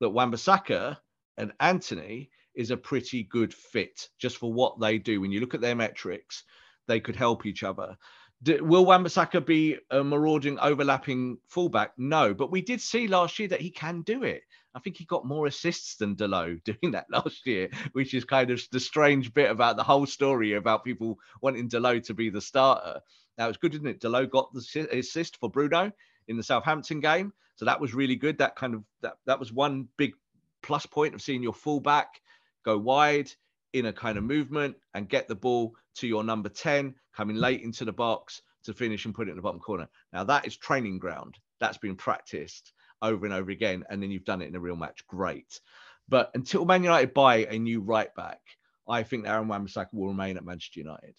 that Wan-Bissaka and Antony is a pretty good fit just for what they do. When you look at their metrics, they could help each other. Do, will Wan-Bissaka be a marauding, overlapping fullback? No, but we did see last year that he can do it. I think he got more assists than Dalot *laughs* doing that last year, which is kind of the strange bit about the whole story about people wanting Dalot to be the starter. Now was good, isn't it? Dalot got the assist for Bruno in the Southampton game, so that was really good. That kind of that that was one big plus point of seeing your fullback go wide in a kind of movement and get the ball to your number 10 coming late into the box to finish and put it in the bottom corner. Now that is training ground. That's been practiced over and over again, and then you've done it in a real match. Great. But until Man United buy a new right back, I think Aaron Wan-Bissaka will remain at Manchester United.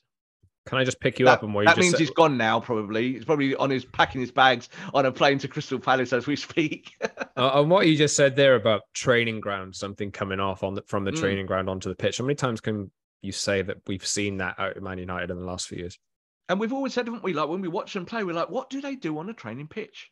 Can I just pick you that, up and where that means he's gone now? Probably he's probably on his packing his bags on a plane to Crystal Palace as we speak. *laughs* uh, on what you just said there about training ground, something coming off on the, from the Mm. training ground onto the pitch. How many times can you say that we've seen that out of Man United in the last few years? and we've always said, haven't we? Like when we watch them play, we're like, what do they do on a training pitch?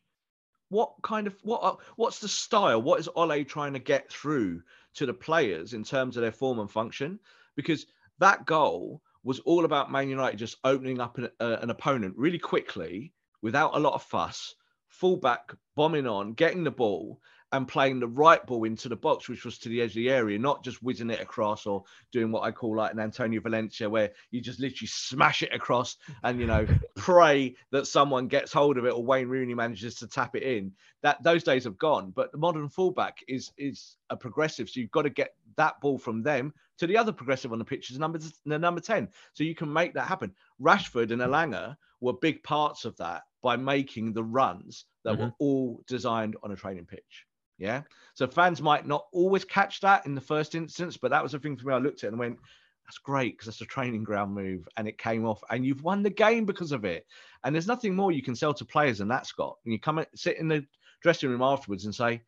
What kind of what? What's the style? What is Ole trying to get through to the players in terms of their form and function? Because that goal was all about Man United just opening up an, uh, an opponent really quickly without a lot of fuss, fullback bombing on, getting the ball and playing the right ball into the box, which was to the edge of the area, not just whizzing it across or doing what I call like an Antonio Valencia, where you just literally smash it across and you know *laughs* pray that someone gets hold of it or Wayne Rooney manages to tap it in. That those days have gone. But the modern fullback is is a progressive, so you've got to get that ball from them to the other progressive on the pitch is number the number 10 so you can make that happen rashford and Elanga were big parts of that by making the runs that mm-hmm. were all designed on a training pitch yeah so fans might not always catch that in the first instance but that was the thing for me i looked at it and went that's great because that's a training ground move and it came off and you've won the game because of it and there's nothing more you can sell to players than that scott and you come and sit in the dressing room afterwards and say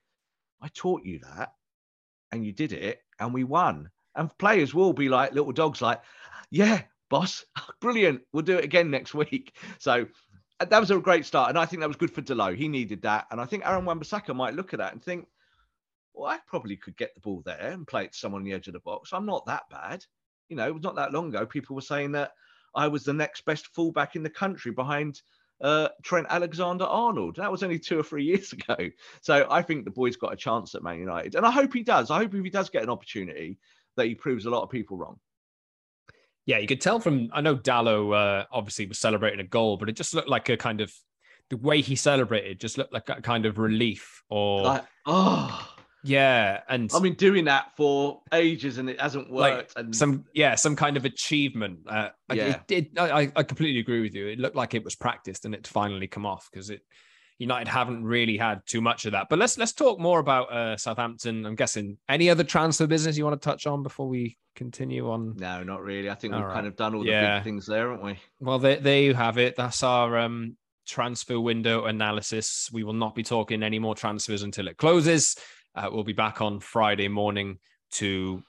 i taught you that and you did it and we won and players will be like little dogs, like, yeah, boss, *laughs* brilliant. We'll do it again next week. So that was a great start. And I think that was good for Dalot. He needed that. And I think Aaron Wan-Bissaka might look at that and think, well, I probably could get the ball there and play it to someone on the edge of the box. I'm not that bad. You know, it was not that long ago. People were saying that I was the next best fullback in the country behind uh, Trent Alexander Arnold. That was only two or three *laughs* years ago. So I think the boy's got a chance at Man United. And I hope he does. I hope if he does get an opportunity, that he proves a lot of people wrong. Yeah, you could tell from. I know Dalot uh, obviously was celebrating a goal, but it just looked like a kind of the way he celebrated just looked like a kind of relief or Like, oh, yeah, and I've been doing that for ages and it hasn't like worked. and some yeah some kind of achievement. Uh, Yeah. it, it, I, I completely agree with you. It looked like it was practiced and it finally come off because it United haven't really had too much of that. But let's let's talk more about uh, Southampton. I'm guessing any other transfer business you want to touch on before we continue on. no, not really. I think All we've right. kind of done all the Yeah. big things there, haven't we? Well, there, there you have it. That's our um, transfer window analysis. We will not be talking any more transfers until it closes. Uh, we'll be back on Friday morning to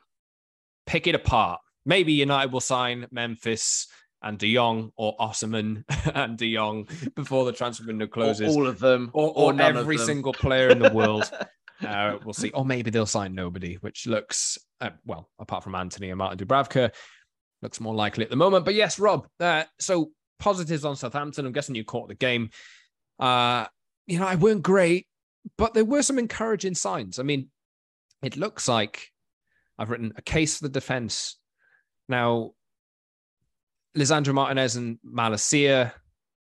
pick it apart. Maybe United will sign Memphis and De Jong or Osimhen *laughs* and De Jong before the transfer window Or closes. all of them, or, or or every single player in the world. *laughs* Uh, we'll see. Or maybe they'll sign nobody, which looks, uh, well, apart from Antony and Martin Dubravka, looks more likely at the moment. But yes, Rob, uh, so positives on Southampton. I'm guessing you caught the game. Uh, you know, I weren't great, but there were some encouraging signs. I mean, it looks like I've written a case for the defense. Now, Lisandro Martinez and Malacia,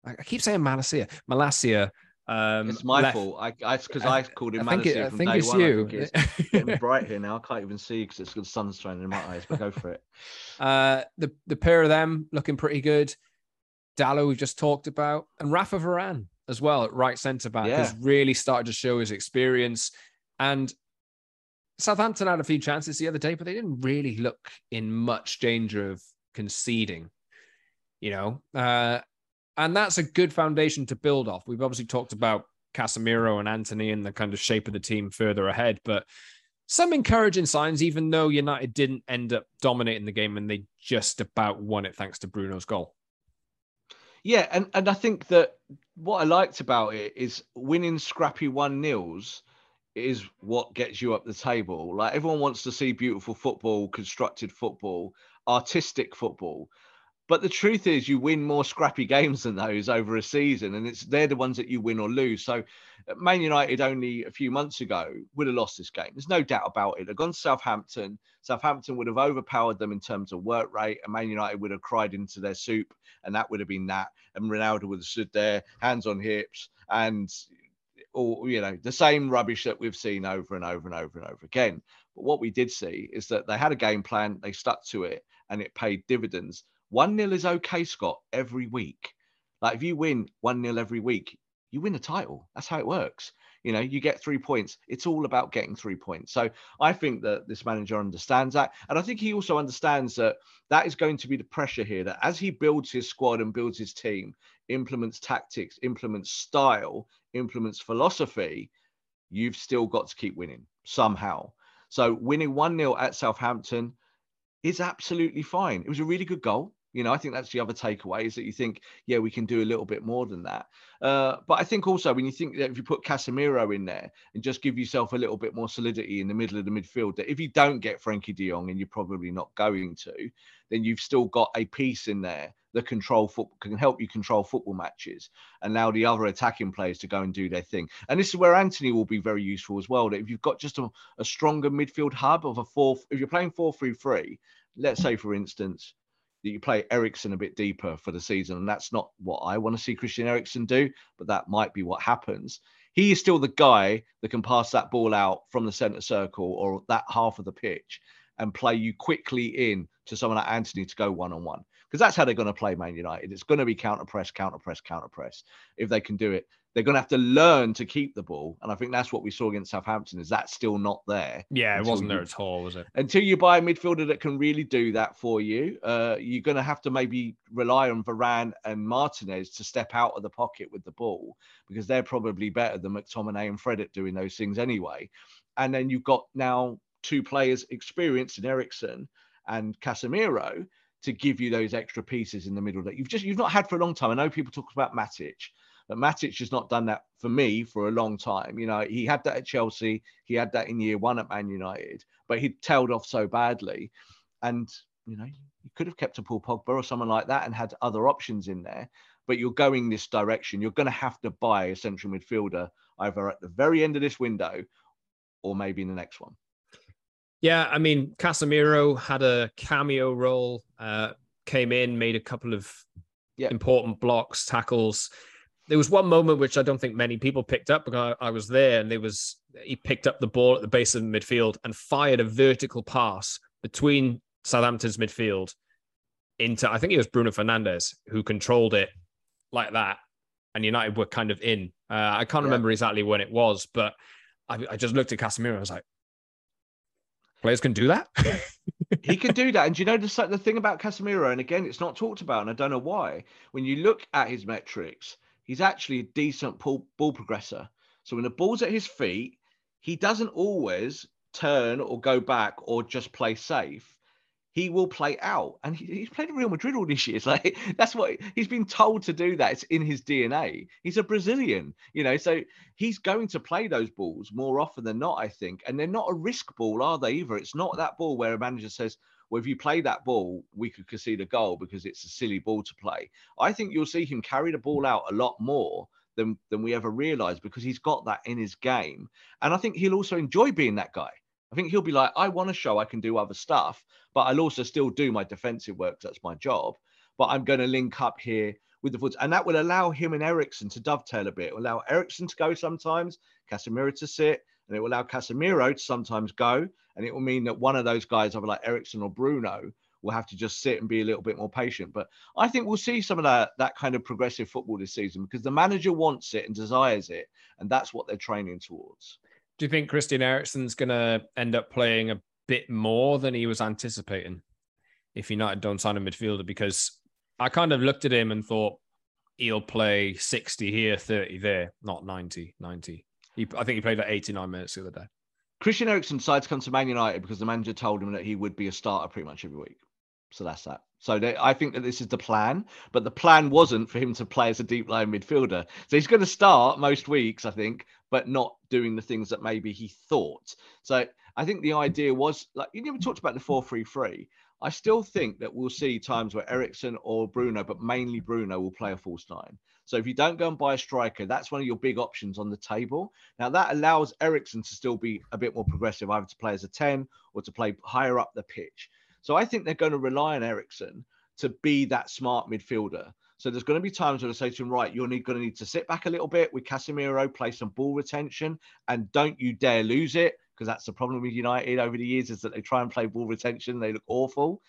I I keep saying Malacia, Malacia. Um, it's my left- fault. I, I, because I called him I think, it, I from think day it's one. I think it's getting bright here now. I can't even see because it's the sun's shining in my eyes. But go for it. *laughs* Uh, the the pair of them looking pretty good. Dalot we've just talked about, and Rafa Varane. as well at right centre back Yeah. has really started to show his experience. And Southampton had a few chances the other day, but they didn't really look in much danger of conceding. You know, uh, and that's a good foundation to build off. We've obviously talked about Casemiro and Antony and the kind of shape of the team further ahead, but some encouraging signs, even though United didn't end up dominating the game and they just about won it thanks to Bruno's goal. Yeah, and, and I think that what I liked about it is winning scrappy one nils is what gets you up the table. Like everyone wants to see beautiful football, constructed football, artistic football. But the truth is, you win more scrappy games than those over a season, and it's they're the ones that you win or lose. So, uh, Man United only a few months ago would have lost this game. There's no doubt about it. They've gone to Southampton. Southampton would have overpowered them in terms of work rate, and Man United would have cried into their soup, and that would have been that. And Ronaldo would have stood there, hands on hips, and or you know the same rubbish that we've seen over and over and over and over again. But what we did see is that they had a game plan, they stuck to it, and it paid dividends. One nil is okay, Scott, every week. Like if you win one nil every week, you win a title. That's how it works. You know, you get three points. It's all about getting three points. So I think that this manager understands that. And I think he also understands that that is going to be the pressure here that as he builds his squad and builds his team, implements tactics, implements style, implements philosophy, you've still got to keep winning somehow. So winning 1 0 at Southampton is absolutely fine. It was a really good goal. You know, I think that's the other takeaway is that you think, yeah, we can do a little bit more than that. Uh, but I think also when you think that if you put Casemiro in there and just give yourself a little bit more solidity in the middle of the midfield, that if you don't get Frenkie de Jong, and you're probably not going to, then you've still got a piece in there that control football can help you control football matches and allow the other attacking players to go and do their thing. And this is where Antony will be very useful as well. That if you've got just a, a stronger midfield hub of a four, if you're playing four three three, let's say for instance you play Eriksen a bit deeper for the season, and that's not what I want to see Christian Eriksen do, but that might be what happens. He is still the guy that can pass that ball out from the centre circle or that half of the pitch and play you quickly in to someone like Antony to go one on one. Because that's how they're going to play Man United. It's going to be counter press, counter press, counter press. If they can do it, they're going to have to learn to keep the ball. And I think that's what we saw against Southampton. Is that still not there? Yeah, it wasn't you- there at all, was it? until you buy a midfielder that can really do that for you, uh, you're going to have to maybe rely on Varane and Martinez to step out of the pocket with the ball because they're probably better than McTominay and Fred at doing those things anyway. And then you've got now two players experienced in Eriksen and Casemiro to give you those extra pieces in the middle that you've just you've not had for a long time. I know people talk about Matic, but Matic has not done that for me for a long time. You know, he had that at Chelsea, he had that in year one at Man United, but he tailed off so badly. And, you know, you could have kept a Paul Pogba or someone like that and had other options in there. But you're going this direction. You're going to have to buy a central midfielder either at the very end of this window or maybe in the next one. Yeah, I mean, Casemiro had a cameo role, uh, came in, made a couple of Yeah. important blocks, tackles. There was one moment which I don't think many people picked up because I, I was there, and there was he picked up the ball at the base of the midfield and fired a vertical pass between Southampton's midfield into I think it was Bruno Fernandes who controlled it like that, and United were kind of in. Uh, I can't Yeah. remember exactly when it was, but I, I just looked at Casemiro. I was like, players can do that. *laughs* he can do that. And you know the, the thing about Casemiro? And again, it's not talked about, and I don't know why. When you look at his metrics, he's actually a decent ball, ball progressor. So when the ball's at his feet, he doesn't always turn or go back or just play safe. He will play out, and he, he's played Real Madrid all these years. *laughs* Like that's what he's been told to do. That it's in his DNA. He's a Brazilian, you know, so he's going to play those balls more often than not. I think, and they're not a risk ball, are they? Either it's not that ball where a manager says, "Well, if you play that ball, we could concede a goal because it's a silly ball to play." I think you'll see him carry the ball out a lot more than than we ever realized because he's got that in his game, and I think he'll also enjoy being that guy. I think he'll be like, I want to show I can do other stuff, but I'll also still do my defensive work. That's my job. But I'm going to link up here with the foots. And that will allow him and Eriksen to dovetail a bit. Allow Eriksen to go sometimes, Casemiro to sit, and it will allow Casemiro to sometimes go. And it will mean that one of those guys, either like Eriksen or Bruno, will have to just sit and be a little bit more patient. But I think we'll see some of that that kind of progressive football this season because the manager wants it and desires it, and that's what they're training towards. Do you think Christian Eriksen's going to end up playing a bit more than he was anticipating if United don't sign a midfielder? Because I kind of looked at him and thought he'll play 60 here, 30 there, not 90, 90. He, I think he played like 89 minutes the other day. Christian Eriksen decided to come to Man United because the manager told him that he would be a starter pretty much every week. So that's that. So they, I think that this is the plan, but the plan wasn't for him to play as a deep line midfielder. So he's going to start most weeks, I think, but not doing the things that maybe he thought. So I think the idea was like you never talked about the 4 3 3. I still think that we'll see times where Eriksen or Bruno, but mainly Bruno, will play a false nine. So if you don't go and buy a striker, that's one of your big options on the table. Now that allows Eriksen to still be a bit more progressive, either to play as a 10 or to play higher up the pitch. So I think they're going to rely on Eriksen to be that smart midfielder. So there's going to be times where I say to him, right, you're going to need to sit back a little bit with Casemiro, play some ball retention, and don't you dare lose it because that's the problem with United over the years is that they try and play ball retention, they look awful.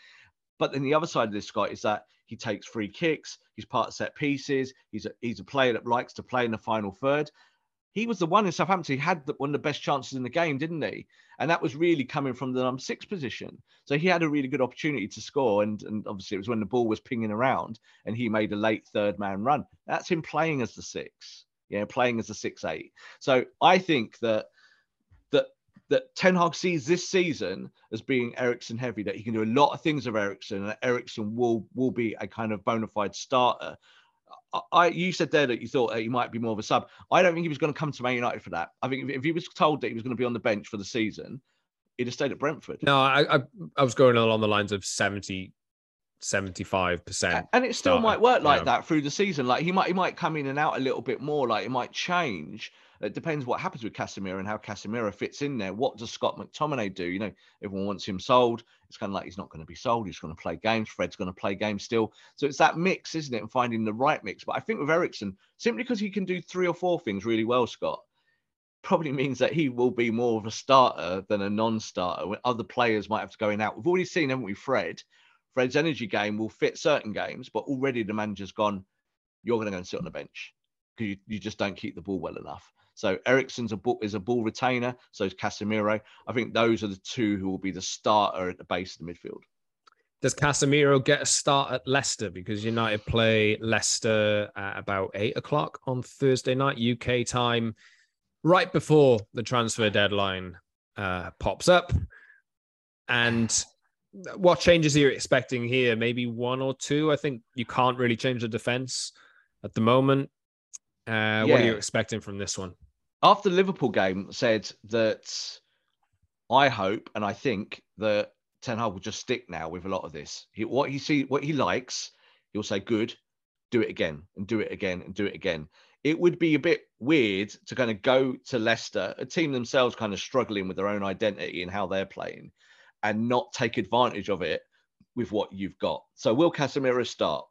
But then the other side of this guy is that he takes free kicks, he's part of set pieces, he's a, he's a player that likes to play in the final third he was the one in Southampton. He had the, one of the best chances in the game, didn't he? And that was really coming from the number six position. So he had a really good opportunity to score. And, and obviously, it was when the ball was pinging around and he made a late third man run. That's him playing as the six, yeah, playing as the six eight. So I think that that Ten Hag sees this season as being Eriksen heavy, that he can do a lot of things of Eriksen, and Eriksen will will be a kind of bona fide starter I you said there that you thought that he might be more of a sub. I don't think he was going to come to Man United for that. I think if, if he was told that he was going to be on the bench for the season, he'd have stayed at Brentford. No, I I, I was going along the lines of 70 75%. And it still might work like that through the season. Like he might he might come in and out a little bit more, like it might change. It depends what happens with Casemiro and how Casemiro fits in there. What does Scott McTominay do? You know, everyone wants him sold. It's kind of like he's not going to be sold. He's going to play games. Fred's going to play games still. So it's that mix, isn't it? And finding the right mix. But I think with Eriksen, simply because he can do three or four things really well, Scott, probably means that he will be more of a starter than a non-starter. Other players might have to go in out. We've already seen, haven't we, Fred? Fred's energy game will fit certain games, but already the manager's gone, you're going to go and sit on the bench because you, you just don't keep the ball well enough. So Eriksen's a ball, is a ball retainer. So is Casemiro. I think those are the two who will be the starter at the base of the midfield. Does Casemiro get a start at Leicester because United play Leicester at about eight o'clock on Thursday night UK time, right before the transfer deadline uh, pops up? And what changes are you expecting here? Maybe one or two. I think you can't really change the defense at the moment. Uh, yeah. What are you expecting from this one? After the Liverpool game, said that I hope and I think that Ten Hag will just stick now with a lot of this. He, what he see, what he likes, he'll say, "Good, do it again and do it again and do it again." It would be a bit weird to kind of go to Leicester, a team themselves kind of struggling with their own identity and how they're playing, and not take advantage of it with what you've got. So will Casemiro start?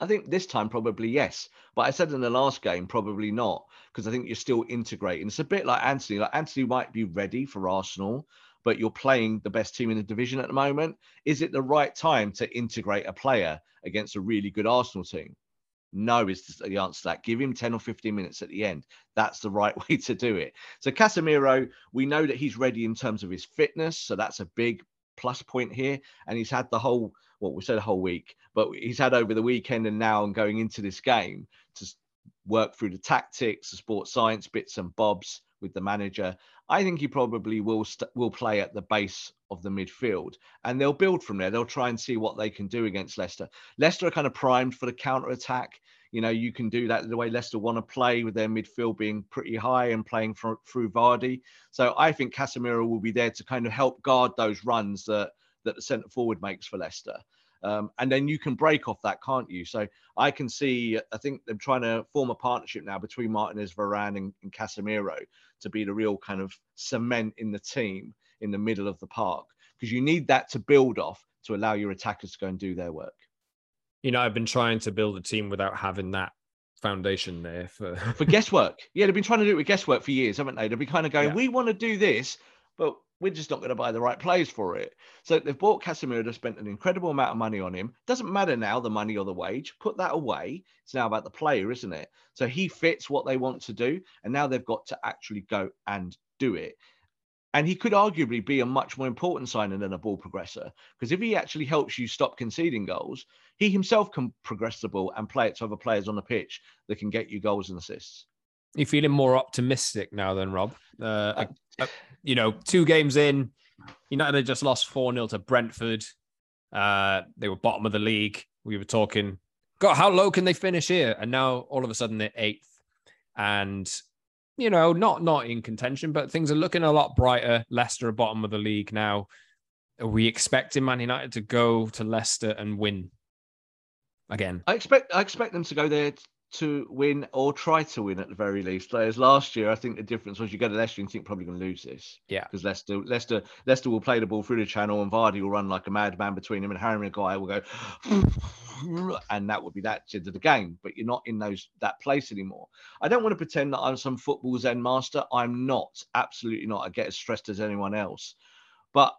I think this time probably yes, but I said in the last game probably not because I think you're still integrating. It's a bit like Antony. Like Antony might be ready for Arsenal, but you're playing the best team in the division at the moment. Is it the right time to integrate a player against a really good Arsenal team? No, is the answer to that. Give him 10 or 15 minutes at the end. That's the *laughs* right way to do it. So, Casemiro, we know that he's ready in terms of his fitness. So, that's a big plus point here. And he's had the whole, well, we said a whole week, but he's had over the weekend and now and going into this game to work through the tactics, the sports science bits and bobs with the manager. I think he probably will st- will play at the base of the midfield, and they'll build from there. They'll try and see what they can do against Leicester. Leicester are kind of primed for the counter attack. You know, you can do that the way Leicester want to play with their midfield being pretty high and playing for, through Vardy. So I think Casemiro will be there to kind of help guard those runs that that the centre forward makes for Leicester. Um, and then you can break off that, can't you? So I can see, I think they're trying to form a partnership now between Martinez, Varane, and, and Casemiro to be the real kind of cement in the team in the middle of the park because you need that to build off to allow your attackers to go and do their work. You know, I've been trying to build a team without having that foundation there for for guesswork. Yeah, they've been trying to do it with guesswork for years, haven't they? They've been kind of going, yeah. we want to do this, but we're just not going to buy the right players for it. So they've bought Casemiro, they've spent an incredible amount of money on him. Doesn't matter now the money or the wage. Put that away. It's now about the player, isn't it? So he fits what they want to do, and now they've got to actually go and do it. And he could arguably be a much more important signing than a ball progressor because if he actually helps you stop conceding goals, he himself can progress the ball and play it to other players on the pitch that can get you goals and assists. You feeling more optimistic now than Rob? Uh, you know, two games in, United had just lost 4 0 to Brentford. Uh, they were bottom of the league. We were talking, God, how low can they finish here? And now all of a sudden they're eighth. And you know, not not in contention, but things are looking a lot brighter. Leicester are bottom of the league now. Are we expecting Man United to go to Leicester and win again? I expect I expect them to go there to win or try to win at the very least. Whereas last year, I think the difference was you go to Leicester and you think probably going to lose this. Yeah, because Leicester, Leicester, Leicester will play the ball through the channel, and Vardy will run like a madman between him, and Harry Maguire will go, *laughs* and that would be that end of the game. But you're not in those that place anymore. I don't want to pretend that I'm some football zen master. I'm not. Absolutely not. I get as stressed as anyone else. But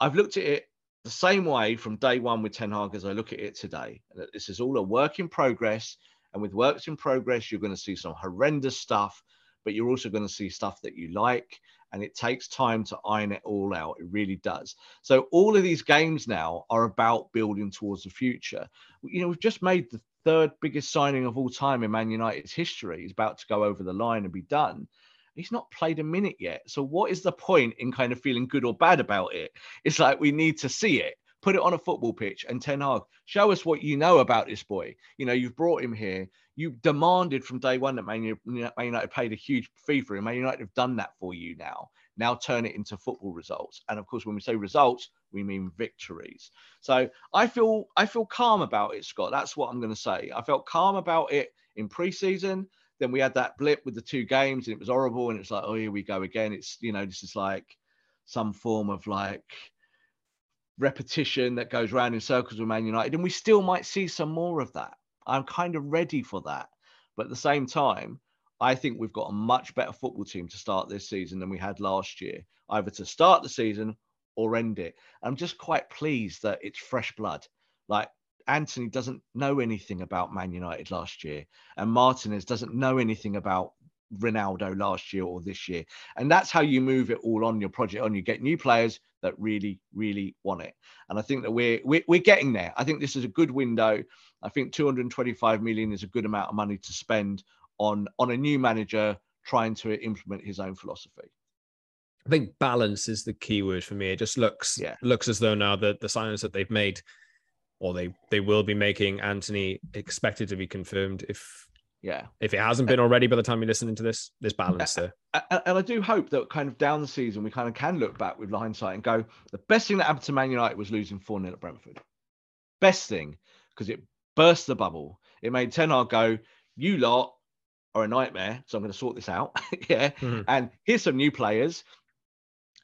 I've looked at it the same way from day one with Ten Hag as I look at it today. That this is all a work in progress and with works in progress, you're going to see some horrendous stuff, but you're also going to see stuff that you like. And it takes time to iron it all out. It really does. So all of these games now are about building towards the future. You know, we've just made the third biggest signing of all time in Man United's history. He's about to go over the line and be done he's not played a minute yet. So what is the point in kind of feeling good or bad about it? It's like we need to see it put it on a football pitch and Ten Hag, show us what you know about this boy. You know, you've brought him here. You demanded from day one that Man United paid a huge fee for him. Man United have done that for you now. Now turn it into football results. And of course, when we say results, we mean victories. So I feel I feel calm about it, Scott. That's what I'm going to say. I felt calm about it in preseason. Then we had that blip with the two games, and it was horrible. And it's like, oh, here we go again. It's you know, this is like some form of like repetition that goes around in circles with Man United, and we still might see some more of that. I'm kind of ready for that. But at the same time, I think we've got a much better football team to start this season than we had last year, either to start the season or end it. I'm just quite pleased that it's fresh blood. Like Antony doesn't know anything about Man United last year, and Martinez doesn't know anything about Ronaldo last year or this year. And that's how you move it all on your project on. You get new players that really, really want it. And I think that we're, we're, we're getting there. I think this is a good window. I think 225 million is a good amount of money to spend on on a new manager trying to implement his own philosophy. I think balance is the key word for me. It just looks yeah. looks as though now the the signings that they've made, or they they will be making Antony expected to be confirmed if yeah. If it hasn't been already by the time you're listening to this, there's balance there. And I do hope that kind of down the season, we kind of can look back with hindsight and go, the best thing that happened to Man United was losing 4 0 at Brentford. Best thing, because it burst the bubble. It made Ten Hag go, you lot are a nightmare. So I'm going to sort this out. *laughs* yeah. Mm-hmm. And here's some new players.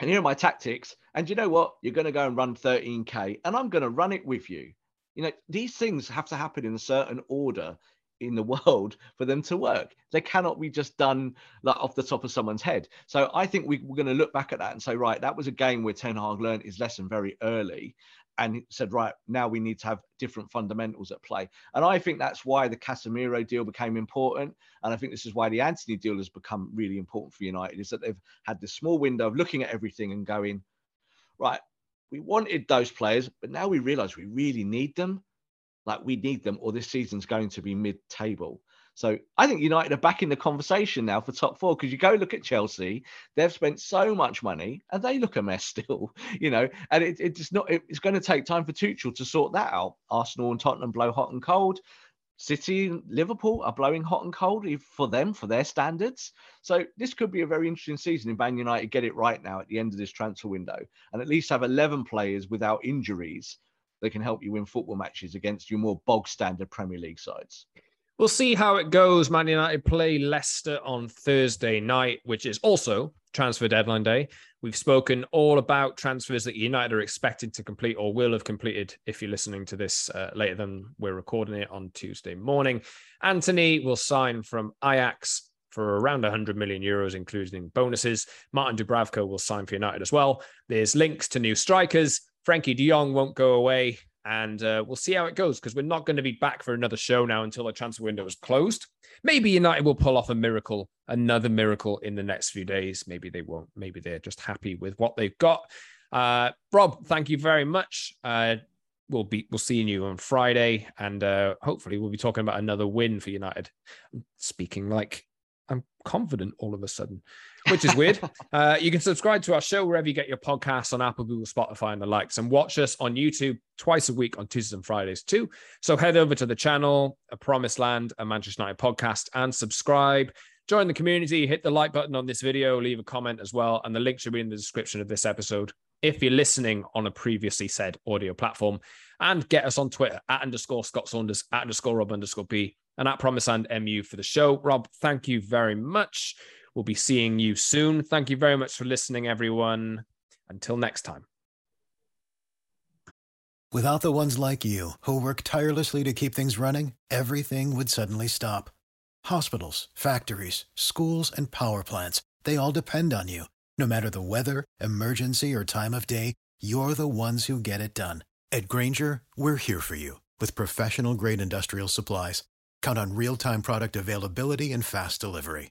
And here are my tactics. And you know what? You're going to go and run 13K, and I'm going to run it with you. You know, these things have to happen in a certain order in the world *laughs* for them to work. They cannot be just done like off the top of someone's head. So I think we, are going to look back at that and say, right, that was a game where Ten Hag learned his lesson very early and said, right, now we need to have different fundamentals at play. And I think that's why the Casemiro deal became important. And I think this is why the Antony deal has become really important for United, is that they've had this small window of looking at everything and going, right, we wanted those players, but now we realize we really need them like we need them, or this season's going to be mid-table. So I think United are back in the conversation now for top four because you go look at Chelsea, they've spent so much money and they look a mess *laughs* still, you know. And it, it's not. It's going to take time for Tuchel to sort that out. Arsenal and Tottenham blow hot and cold. City and Liverpool are blowing hot and cold for them, for their standards. So this could be a very interesting season if Man United get it right now at the end of this transfer window and at least have 11 players without injuries that can help you win football matches against your more bog standard Premier League sides. We'll see how it goes. Man United play Leicester on Thursday night, which is also transfer deadline day. We've spoken all about transfers that United are expected to complete or will have completed if you're listening to this uh, later than we're recording it on Tuesday morning. Antony will sign from Ajax. for around 100 million euros, including bonuses. Martin Dubravka will sign for United as well. There's links to new strikers. Frenkie de Jong won't go away. And uh, we'll see how it goes because we're not going to be back for another show now until the transfer window is closed. Maybe United will pull off a miracle, another miracle in the next few days. Maybe they won't. Maybe they're just happy with what they've got. Uh, Rob, thank you very much. Uh, we'll be we'll see you on Friday, and uh, hopefully we'll be talking about another win for United. speaking like I'm confident all of a sudden, which is weird. uh, you can subscribe to our show wherever you get your podcasts on Apple, Google, Spotify, and the likes, and watch us on YouTube twice a week on Tuesdays and Fridays too. So head over to the channel, A Promised Land, a Manchester United podcast, and subscribe. Join the community, hit the like button on this video, leave a comment as well, and the link should be in the description of this episode if you're listening on a previously said audio platform. And get us on Twitter at underscore Scott Saunders, at underscore Rob underscore B and at Promise and MU for the show. Rob, thank you very much. We'll be seeing you soon. Thank you very much for listening, everyone. Until next time. Without the ones like you, who work tirelessly to keep things running, everything would suddenly stop. Hospitals, factories, schools, and power plants, they all depend on you. No matter the weather, emergency, or time of day, you're the ones who get it done. At Grainger, we're here for you with professional grade industrial supplies. Count on real time product availability and fast delivery.